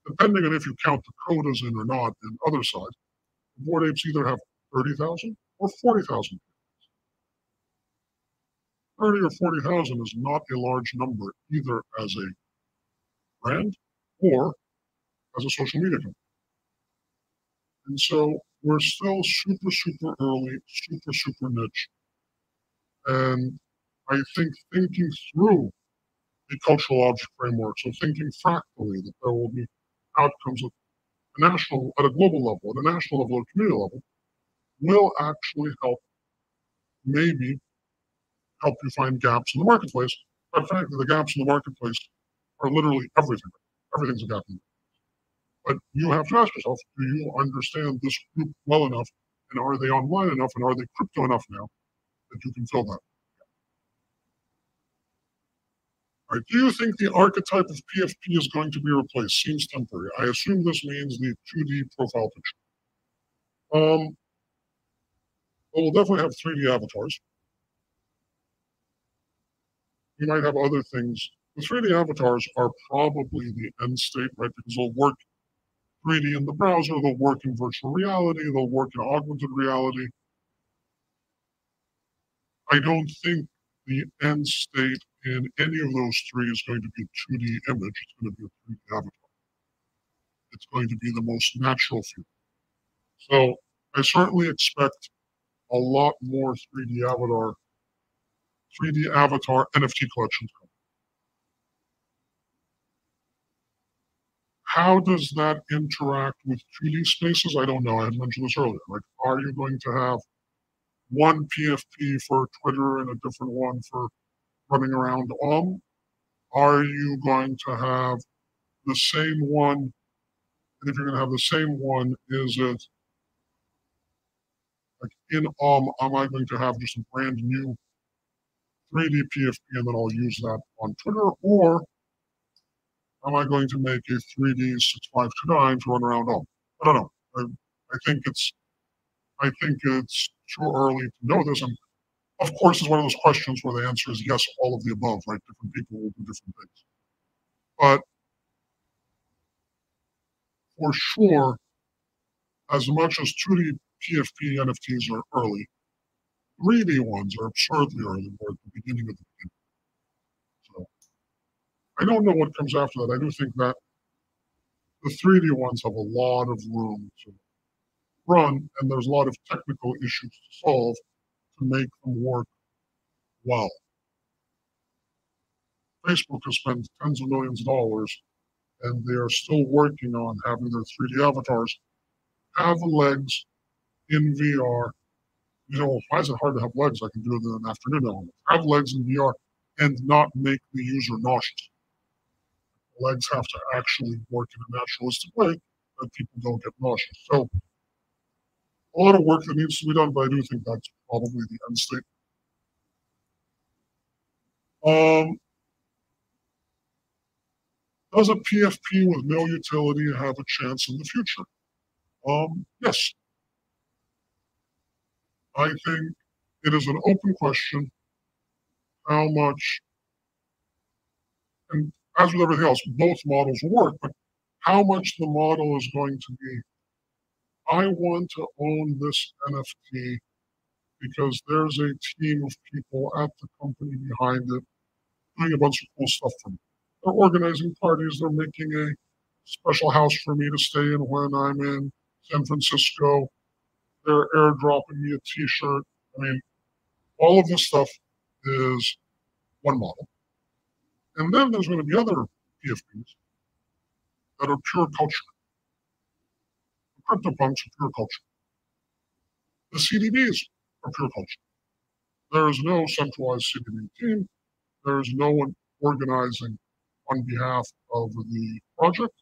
Depending on if you count the Kodas in or not and other sides, the Bored Apes either have 30,000 or 40,000. 30 or 40,000 is not a large number either as a brand or as a social media company. And so we're still super, super early, super, super niche. And I think thinking through the cultural object framework. So thinking fractally that there will be outcomes at a national, at a global level, at a national level, at a community level, will actually help maybe help you find gaps in the marketplace. But frankly, the gaps in the marketplace are literally everything. Everything's a gap in But you have to ask yourself, do you understand this group well enough? And are they online enough? And are they crypto enough now that you can fill that? Right. Do you think the archetype of PFP is going to be replaced? Seems temporary. I assume this means the 2D profile picture. Um, But we'll definitely have 3D avatars. We might have other things. The 3D avatars are probably the end state, right? Because they'll work 3D in the browser, they'll work in virtual reality, they'll work in augmented reality. I don't think the end state in any of those three is going to be a 2D image, it's going to be a 3D avatar. It's going to be the most natural view. So I certainly expect a lot more 3D avatar, 3D avatar NFT collections. How does that interact with 3D spaces? I don't know. I had mentioned this earlier. Like, are you going to have one PFP for Twitter and a different one for running around Om? Are you going to have the same one? And if you're going to have the same one, is it like in Om, am I going to have just a brand new 3D PFP and then I'll use that on Twitter? Or am I going to make a 3D 6529 to run around Om? I don't know. I, I think it's I think it's too early to know this. And of course, it's one of those questions where the answer is yes, all of the above, right? Different people will do different things. But for sure, as much as 2D PFP NFTs are early, 3D ones are absurdly early. Beginning of the beginning. So I don't know what comes after that. I do think that the 3D ones have a lot of room to run, and there's a lot of technical issues to solve to make them work well. Facebook has spent tens of millions of dollars, and they are still working on having their 3D avatars have legs in VR. You know, why is it hard to have legs? I can do it in an afternoon element. Have legs in VR and not make the user nauseous. legs have to actually work in a naturalistic way that people don't get nauseous. So a lot of work that needs to be done, but I do think that's probably the end state. Um, does a PFP with no utility have a chance in the future? Um, yes. I think it is an open question how much, and as with everything else, both models work, but how much the model is going to be I want to own this NFT because there's a team of people at the company behind it doing a bunch of cool stuff for me. They're organizing parties, they're making a special house for me to stay in when I'm in San Francisco. They're airdropping me a t shirt. I mean, all of this stuff is one model. And then there's going to be other PFPs that are pure culture The CryptoPunks are pure culture. The CDBs are pure culture. There is no centralized CDB team. There is no one organizing on behalf of the project.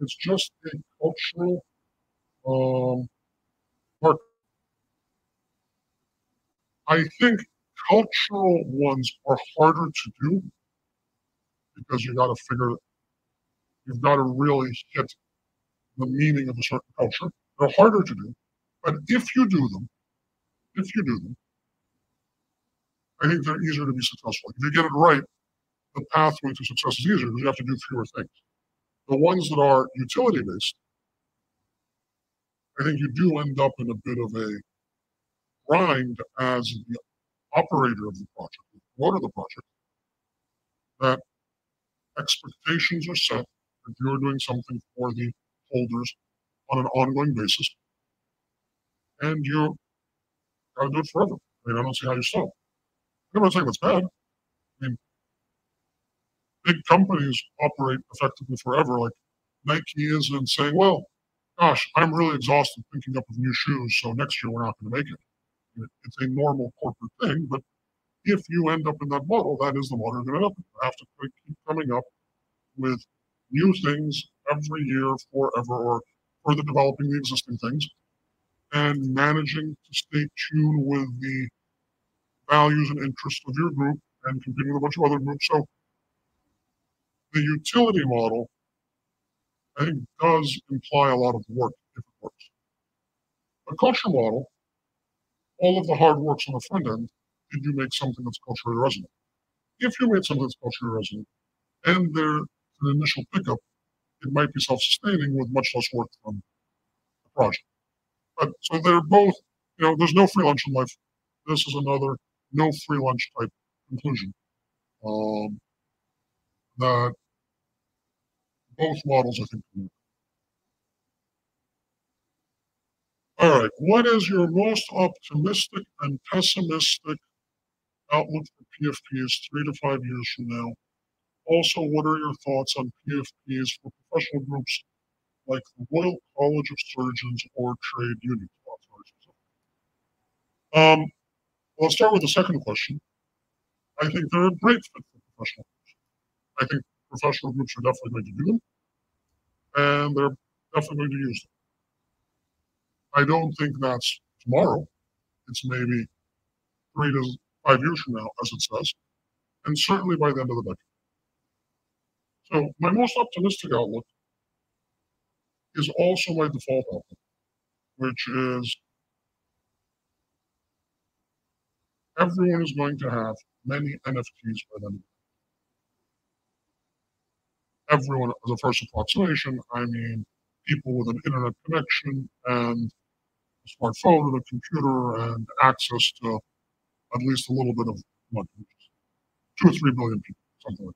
It's just a cultural um, market. I think cultural ones are harder to do because you got to figure, you've got to really hit the meaning of a certain culture. They're harder to do, but if you do them, if you do them, I think they're easier to be successful. If you get it right, the pathway to success is easier because you have to do fewer things. The ones that are utility based, I think you do end up in a bit of a grind as the operator of the project, the promoter of the project, that expectations are set that you're doing something for the holders on an ongoing basis. And you gotta do it forever. I mean, I don't see how you stop. I'm not saying that's bad. I mean, big companies operate effectively forever. Like Nike isn't saying, well, gosh, I'm really exhausted thinking up of new shoes, so next year we're not going to make it. It's a normal corporate thing, but if you end up in that model, that is the model you're going to end up in. You have to keep coming up with new things every year forever or further developing the existing things and managing to stay tuned with the values and interests of your group and competing with a bunch of other groups. So the utility model, I think, it does imply a lot of work if it works. A culture model, all of the hard works on the front end, did you make something that's culturally resonant? If you made something that's culturally resonant and there's an initial pickup, it might be self-sustaining with much less work from the project. But so they're both, you know, there's no free lunch in life. This is another no free lunch type conclusion. Um, that both models, I think, All right, what is your most optimistic and pessimistic outlook for PFPs three to five years from now? Also, what are your thoughts on PFPs for professional groups like the Royal College of Surgeons or trade unions? Um, well, I'll start with the second question. I think they're a great fit for professional groups. I think professional groups are definitely going to do them, and they're definitely going to use them. I don't think that's tomorrow. It's maybe three to five years from now, as it says, and certainly by the end of the decade. So my most optimistic outlook is also my default outlook, which is everyone is going to have many NFTs by then. Everyone, as a first approximation, I mean people with an internet connection and a smartphone and a computer and access to at least a little bit of money, two or three billion people, something like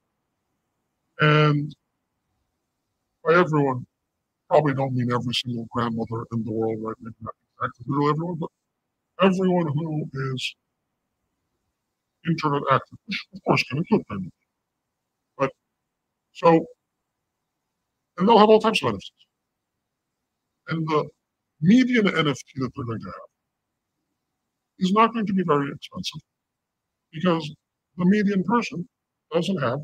that. And by everyone, probably don't mean every single grandmother in the world, right? Maybe not exactly literally everyone, but everyone who is internet active, which of course can include grandmothers. But so, and they'll have all types of NFTs. And the median NFT that they're going to have is not going to be very expensive because the median person doesn't have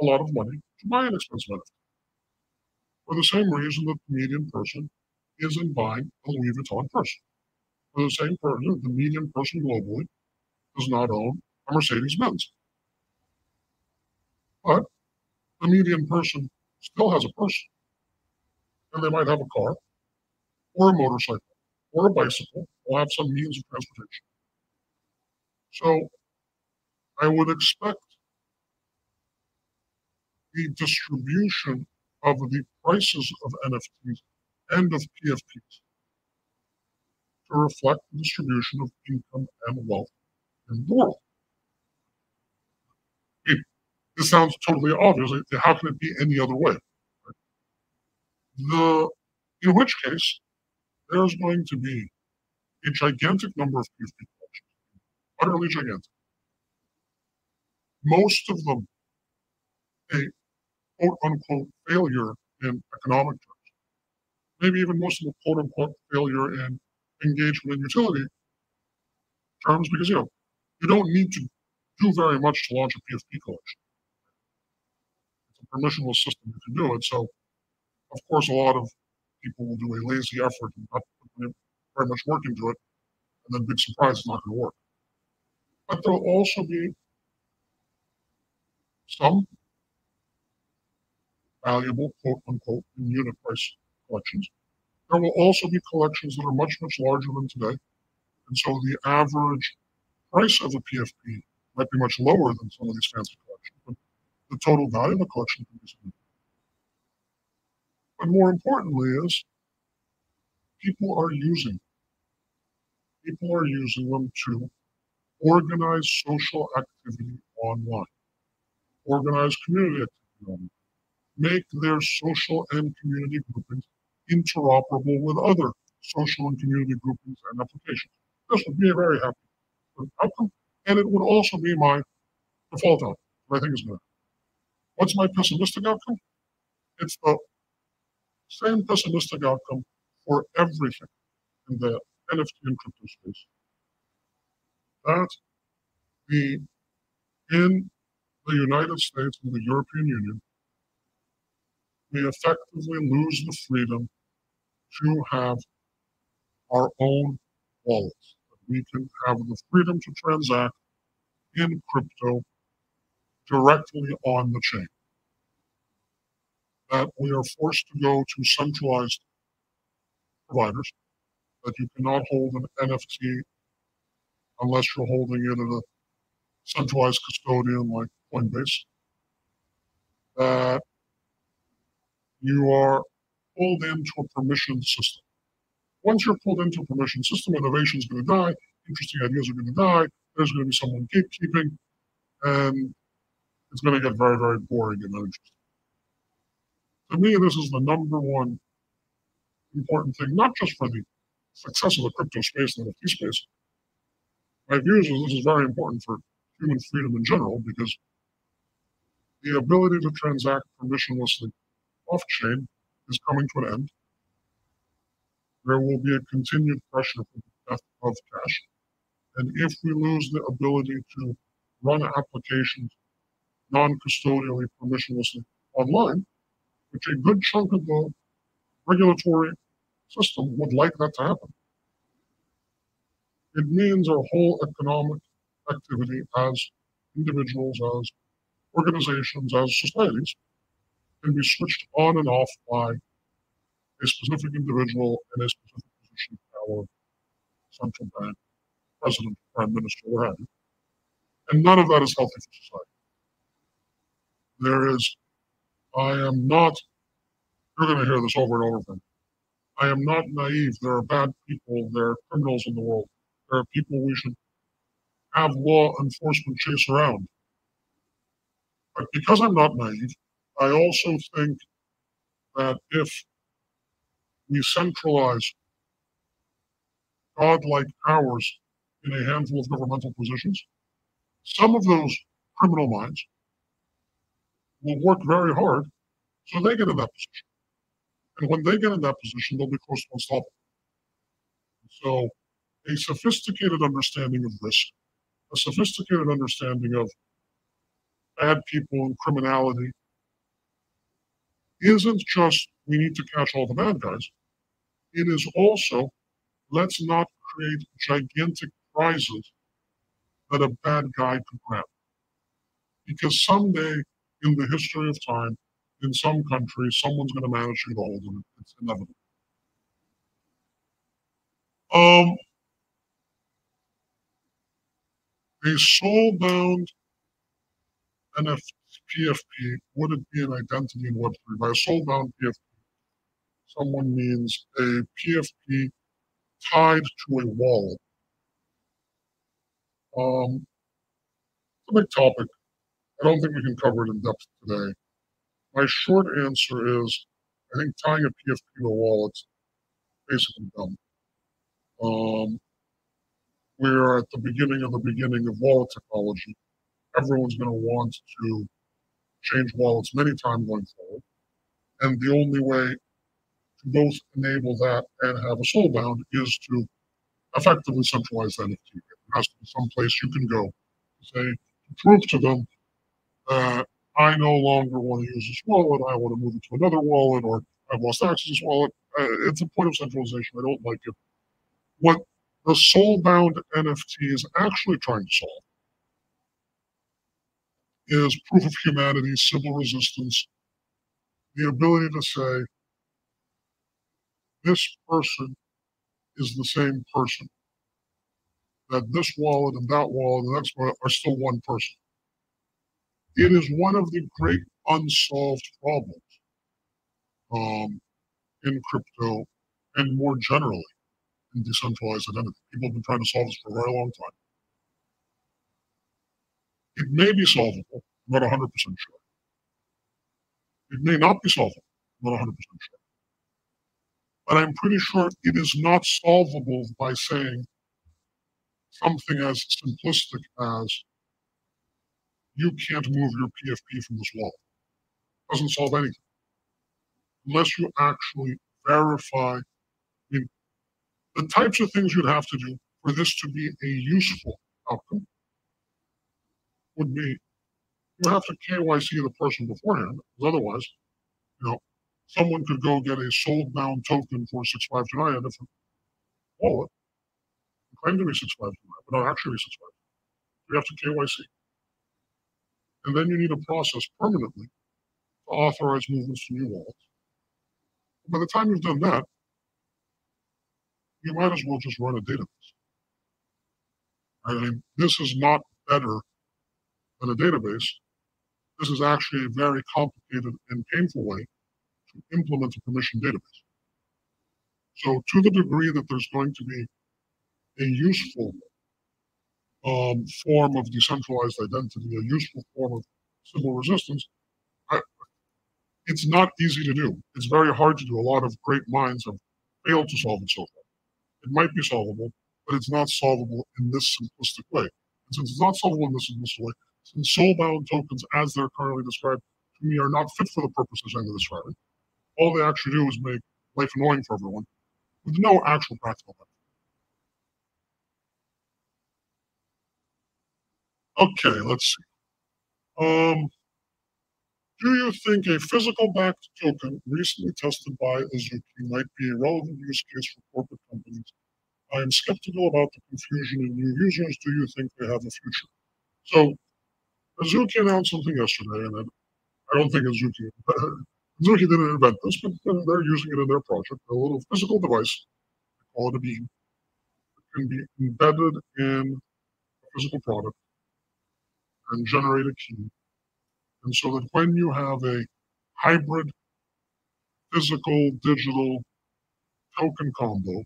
a lot of money to buy an expensive NFT. For the same reason that the median person isn't buying a Louis Vuitton purse. For the same person, the median person globally does not own a Mercedes Benz. But the median person still has a person. And they might have a car or a motorcycle or a bicycle or have some means of transportation. So I would expect the distribution of the prices of NFTs and of PFPs to reflect the distribution of income and wealth in the world. This sounds totally obvious. How can it be any other way? The, in which case, there's going to be a gigantic number of collections, utterly gigantic. Most of them a quote unquote failure in economic terms. Maybe even most of them quote unquote failure in engagement and utility terms because you know you don't need to do very much to launch a PFP collection. Permissionless system you can do it. So of course a lot of people will do a lazy effort and not put very much work into it, and then big surprise, it's not going to work. But there'll also be some valuable, quote unquote, in unit price collections. There will also be collections that are much, much larger than today. And so the average price of a PFP might be much lower than some of these fancy collections, the total value of the collection can be significant. But more importantly is people are using people are using them to organize social activity online, organize community activity online, make their social and community groupings interoperable with other social and community groupings and applications. This would be a very happy outcome, and it would also be my default outcome, I think is good. What's my pessimistic outcome? It's the same pessimistic outcome for everything in the NFT and crypto space. That the in the United States and the European Union, we effectively lose the freedom to have our own wallets. We can have the freedom to transact in crypto directly on the chain that we are forced to go to centralized providers, that you cannot hold an NFT unless you're holding it in a centralized custodian like Coinbase, that you are pulled into a permission system. Once you're pulled into a permission system, innovation is going to die, interesting ideas are going to die, there's going to be someone gatekeeping, and it's going to get very, very boring and uninteresting. To me, this is the number one important thing, not just for the success of the crypto space and the NFT space. My view is this is very important for human freedom in general because the ability to transact permissionlessly off chain is coming to an end. There will be a continued pressure for the death of cash. And if we lose the ability to run applications non-custodially, permissionlessly online, which a good chunk of the regulatory system would like that to happen. It means our whole economic activity as individuals, as organizations, as societies can be switched on and off by a specific individual in a specific position of power, central bank, president, prime minister, what have you. And none of that is healthy for society. There is, I am not, you're going to hear this over and over again. I am not naive. There are bad people, there are criminals in the world. There are people we should have law enforcement chase around. But because I'm not naive, I also think that if we centralize godlike powers in a handful of governmental positions, some of those criminal minds will work very hard so they get in that position. And when they get in that position, they'll be close to unstoppable. So a sophisticated understanding of risk, a sophisticated understanding of bad people and criminality isn't just we need to catch all the bad guys. It is also let's not create gigantic prizes that a bad guy could grab. Because someday in the history of time, in some countries, someone's going to manage to hold it. It's inevitable. Um, a soul-bound NFPFP, would it be an identity in Web3? By a soul-bound PFP, someone means a PFP tied to a wallet. Um, it's a big topic. I don't think we can cover it in depth today. My short answer is I think tying a PFP to a wallet's basically dumb. Um, we're at the beginning of the beginning of wallet technology. Everyone's going to want to change wallets many times going forward. And the only way to both enable that and have a soul bound is to effectively centralize that NFT. There has to be some place you can go to say, prove to them that I no longer want to use this wallet, I want to move it to another wallet, or I've lost access to this wallet. Uh, it's a point of centralization. I don't like it. What the soul-bound NFT is actually trying to solve is proof of humanity, Sybil resistance, the ability to say, this person is the same person. That this wallet and that wallet and next wallet are still one person. It is one of the great unsolved problems um, in crypto and more generally in decentralized identity. People have been trying to solve this for a very long time. It may be solvable, I'm not 100% sure. It may not be solvable, I'm not 100% sure. But I'm pretty sure it is not solvable by saying something as simplistic as you can't move your PFP from this wall. It doesn't solve anything. Unless you actually verify I mean, the types of things you'd have to do for this to be a useful outcome would be you have to KYC the person beforehand, because otherwise, you know, someone could go get a soul-bound token for 659 a different wallet, claim to be 659, but not actually 659. You have to KYC. And then you need a process permanently to authorize movements to new wallets. By the time you've done that, you might as well just run a database. I mean, this is not better than a database. This is actually a very complicated and painful way to implement a permission database. So to the degree that there's going to be a useful um, form of decentralized identity, a useful form of Sybil resistance, I, it's not easy to do. It's very hard to do. A lot of great minds have failed to solve it so far. It might be solvable, but it's not solvable in this simplistic way. And since it's not solvable in this simplistic way, since soul-bound tokens, as they're currently described, to me are not fit for the purposes I'm describing, all they actually do is make life annoying for everyone with no actual practical benefit. Okay, let's see. Um, do you think a physical backed token recently tested by Azuki might be a relevant use case for corporate companies? I am skeptical about the confusion in new users. Do you think they have a future? So, Azuki announced something yesterday, and I don't think Azuki, Azuki didn't invent this, but they're using it in their project. A little physical device, they call it a beam, can be embedded in a physical product and generate a key. And so that when you have a hybrid physical digital token combo,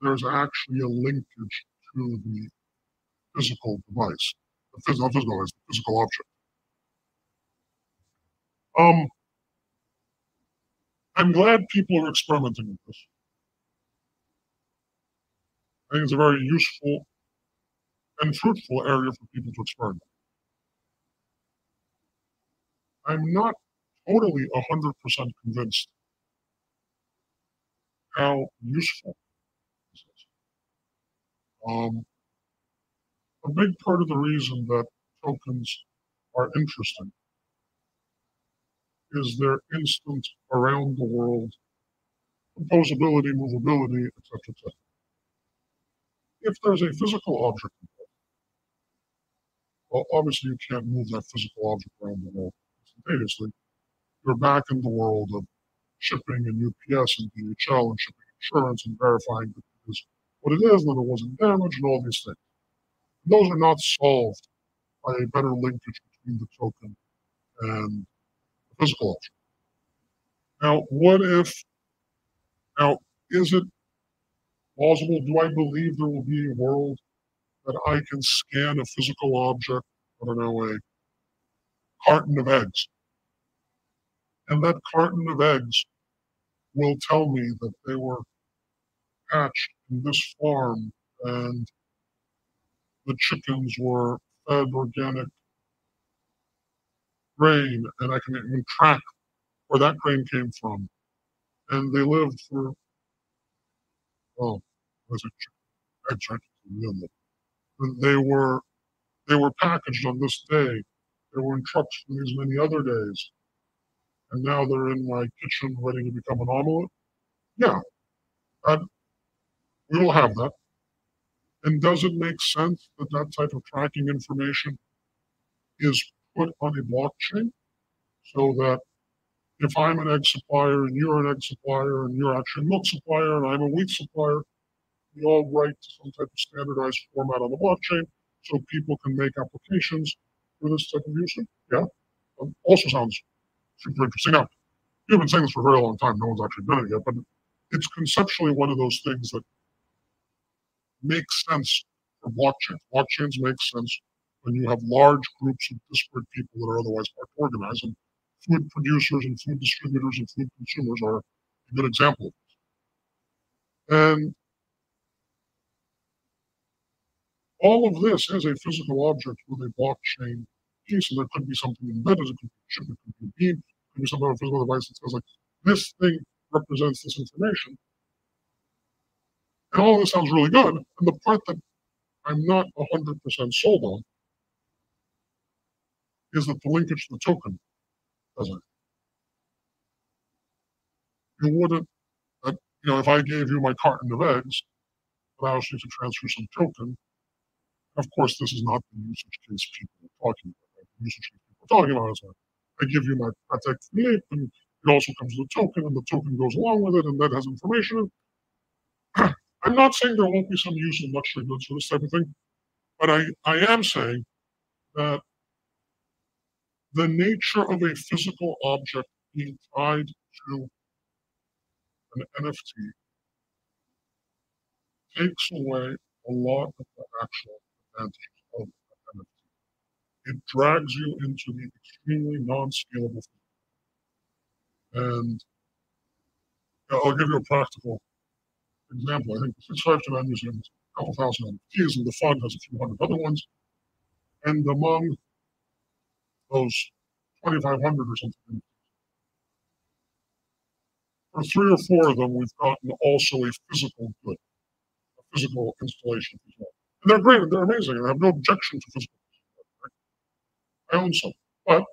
there's actually a linkage to the physical device, the physical, physical physical object. Um, I'm glad people are experimenting with this. I think it's a very useful and fruitful area for people to experiment. I'm not totally 100% convinced how useful this is. Um, a big part of the reason that tokens are interesting is their instant around the world composability, movability, etc., etc. If there's a physical object well, obviously you can't move that physical object around the world instantaneously. You're back in the world of shipping and UPS and DHL and shipping insurance and verifying that it is what it is that it wasn't damaged and all these things. Those are not solved by a better linkage between the token and the physical object. Now, what if, now, is it plausible? Do I believe there will be a world that I can scan a physical object, I don't know, a carton of eggs. And that carton of eggs will tell me that they were hatched in this farm and the chickens were fed organic grain and I can even track where that grain came from. And they lived for, oh, was it eggs, they were they were packaged on this day. They were in trucks for these many other days. And now they're in my kitchen ready to become an omelet. Yeah. We will have that. And does it make sense that that type of tracking information is put on a blockchain so that if I'm an egg supplier and you're an egg supplier and you're actually a milk supplier and I'm a wheat supplier, we all write some type of standardized format on the blockchain so people can make applications for this type of use. Yeah, um, also sounds super interesting. Now, you've been saying this for a very long time. No one's actually done it yet, but it's conceptually one of those things that makes sense for blockchains. Blockchains make sense when you have large groups of disparate people that are otherwise hard to organize. And food producers and food distributors and food consumers are a good example of this. And All of this is a physical object with a blockchain piece, and there could be something embedded, it could be chip, it could be a beam, it could be some other physical device that says like, this thing represents this information. And all of this sounds really good. And the part that I'm not 100% sold on is that the linkage to the token doesn't. You wouldn't, you know, if I gave you my carton of eggs, allows you to transfer some token, of course, this is not the usage case people are talking about. Right? The usage case people are talking about is that I give you my Philippe, and it also comes with a token, and the token goes along with it, and that has information. I'm not saying there won't be some use in luxury goods for this type of thing, but I, I am saying that the nature of a physical object being tied to an NFT takes away a lot of the actual advantages of NFT. It drags you into the extremely non-scalable And I'll give you a practical example. I think the 652 Museum has a couple thousand NFTs, and the fund has a few hundred other ones. And among those 2,500 or something, for three or four of them, we've gotten also a physical good, a physical installation as well. They're great they're amazing, I have no objection to physical. I own some. But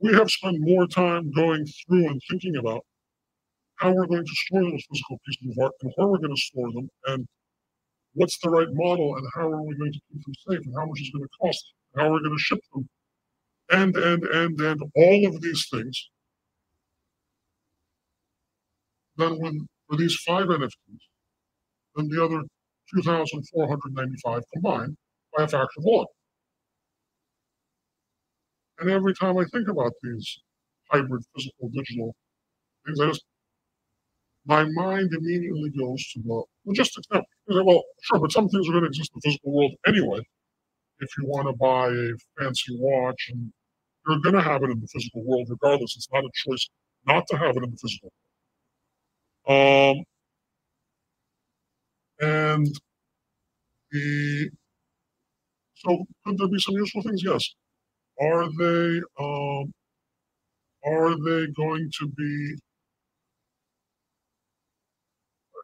we have spent more time going through and thinking about how we're going to store those physical pieces of art and where we're going to store them and what's the right model and how are we going to keep them safe and how much is going to cost and how are we going to ship them and and and and all of these things then when for these five NFTs, then the other 2,495 combined by a factor of one. And every time I think about these hybrid physical digital things, I just my mind immediately goes to the logistics. Now, well, sure, but some things are going to exist in the physical world anyway. If you want to buy a fancy watch, and you're going to have it in the physical world regardless. It's not a choice not to have it in the physical world. um, and the so could there be some useful things? Yes. Are they um, are they going to be?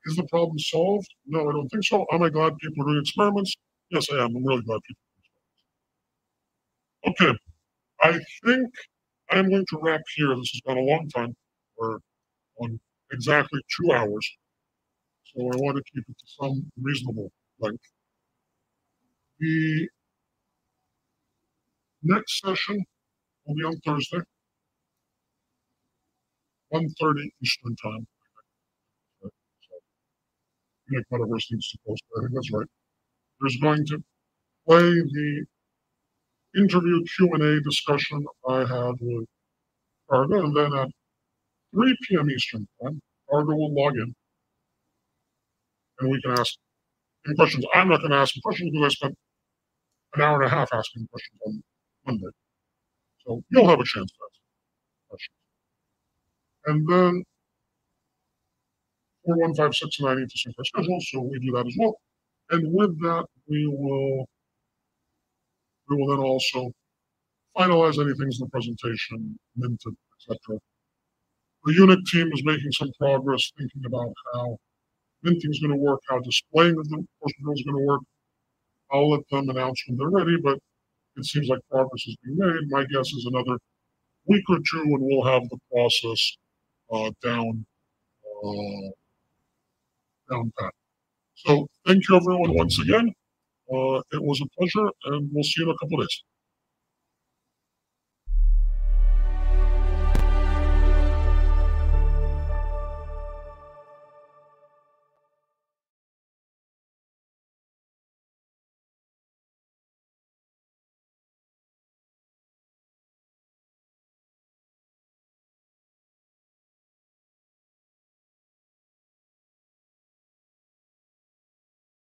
Is the problem solved? No, I don't think so. Am I glad people are doing experiments? Yes, I am. I'm really glad people are doing experiments. Okay, I think I'm going to wrap here. This has been a long time. We're on exactly two hours. So I want to keep it to some reasonable length. The next session will be on Thursday, 1.30 Eastern Time. So make whatever seems to post, I think that's right. There's going to play the interview Q&A discussion I had with Argo, and then at 3 p.m. Eastern Time, Argo will log in and we can ask any questions. I'm not going to ask questions because I spent an hour and a half asking questions on Monday. So you'll have a chance to ask questions. And then 4156 and I need to sync our schedule, so we do that as well. And with that, we will we will then also finalize any things in the presentation, minted, etc. The UNIC team is making some progress thinking about how minting is going to work, how displaying of the control is going to work. I'll let them announce when they're ready, but it seems like progress is being made. My guess is another week or two, and we'll have the process uh, down uh, down pat. So thank you everyone once again. Uh, it was a pleasure, and we'll see you in a couple days.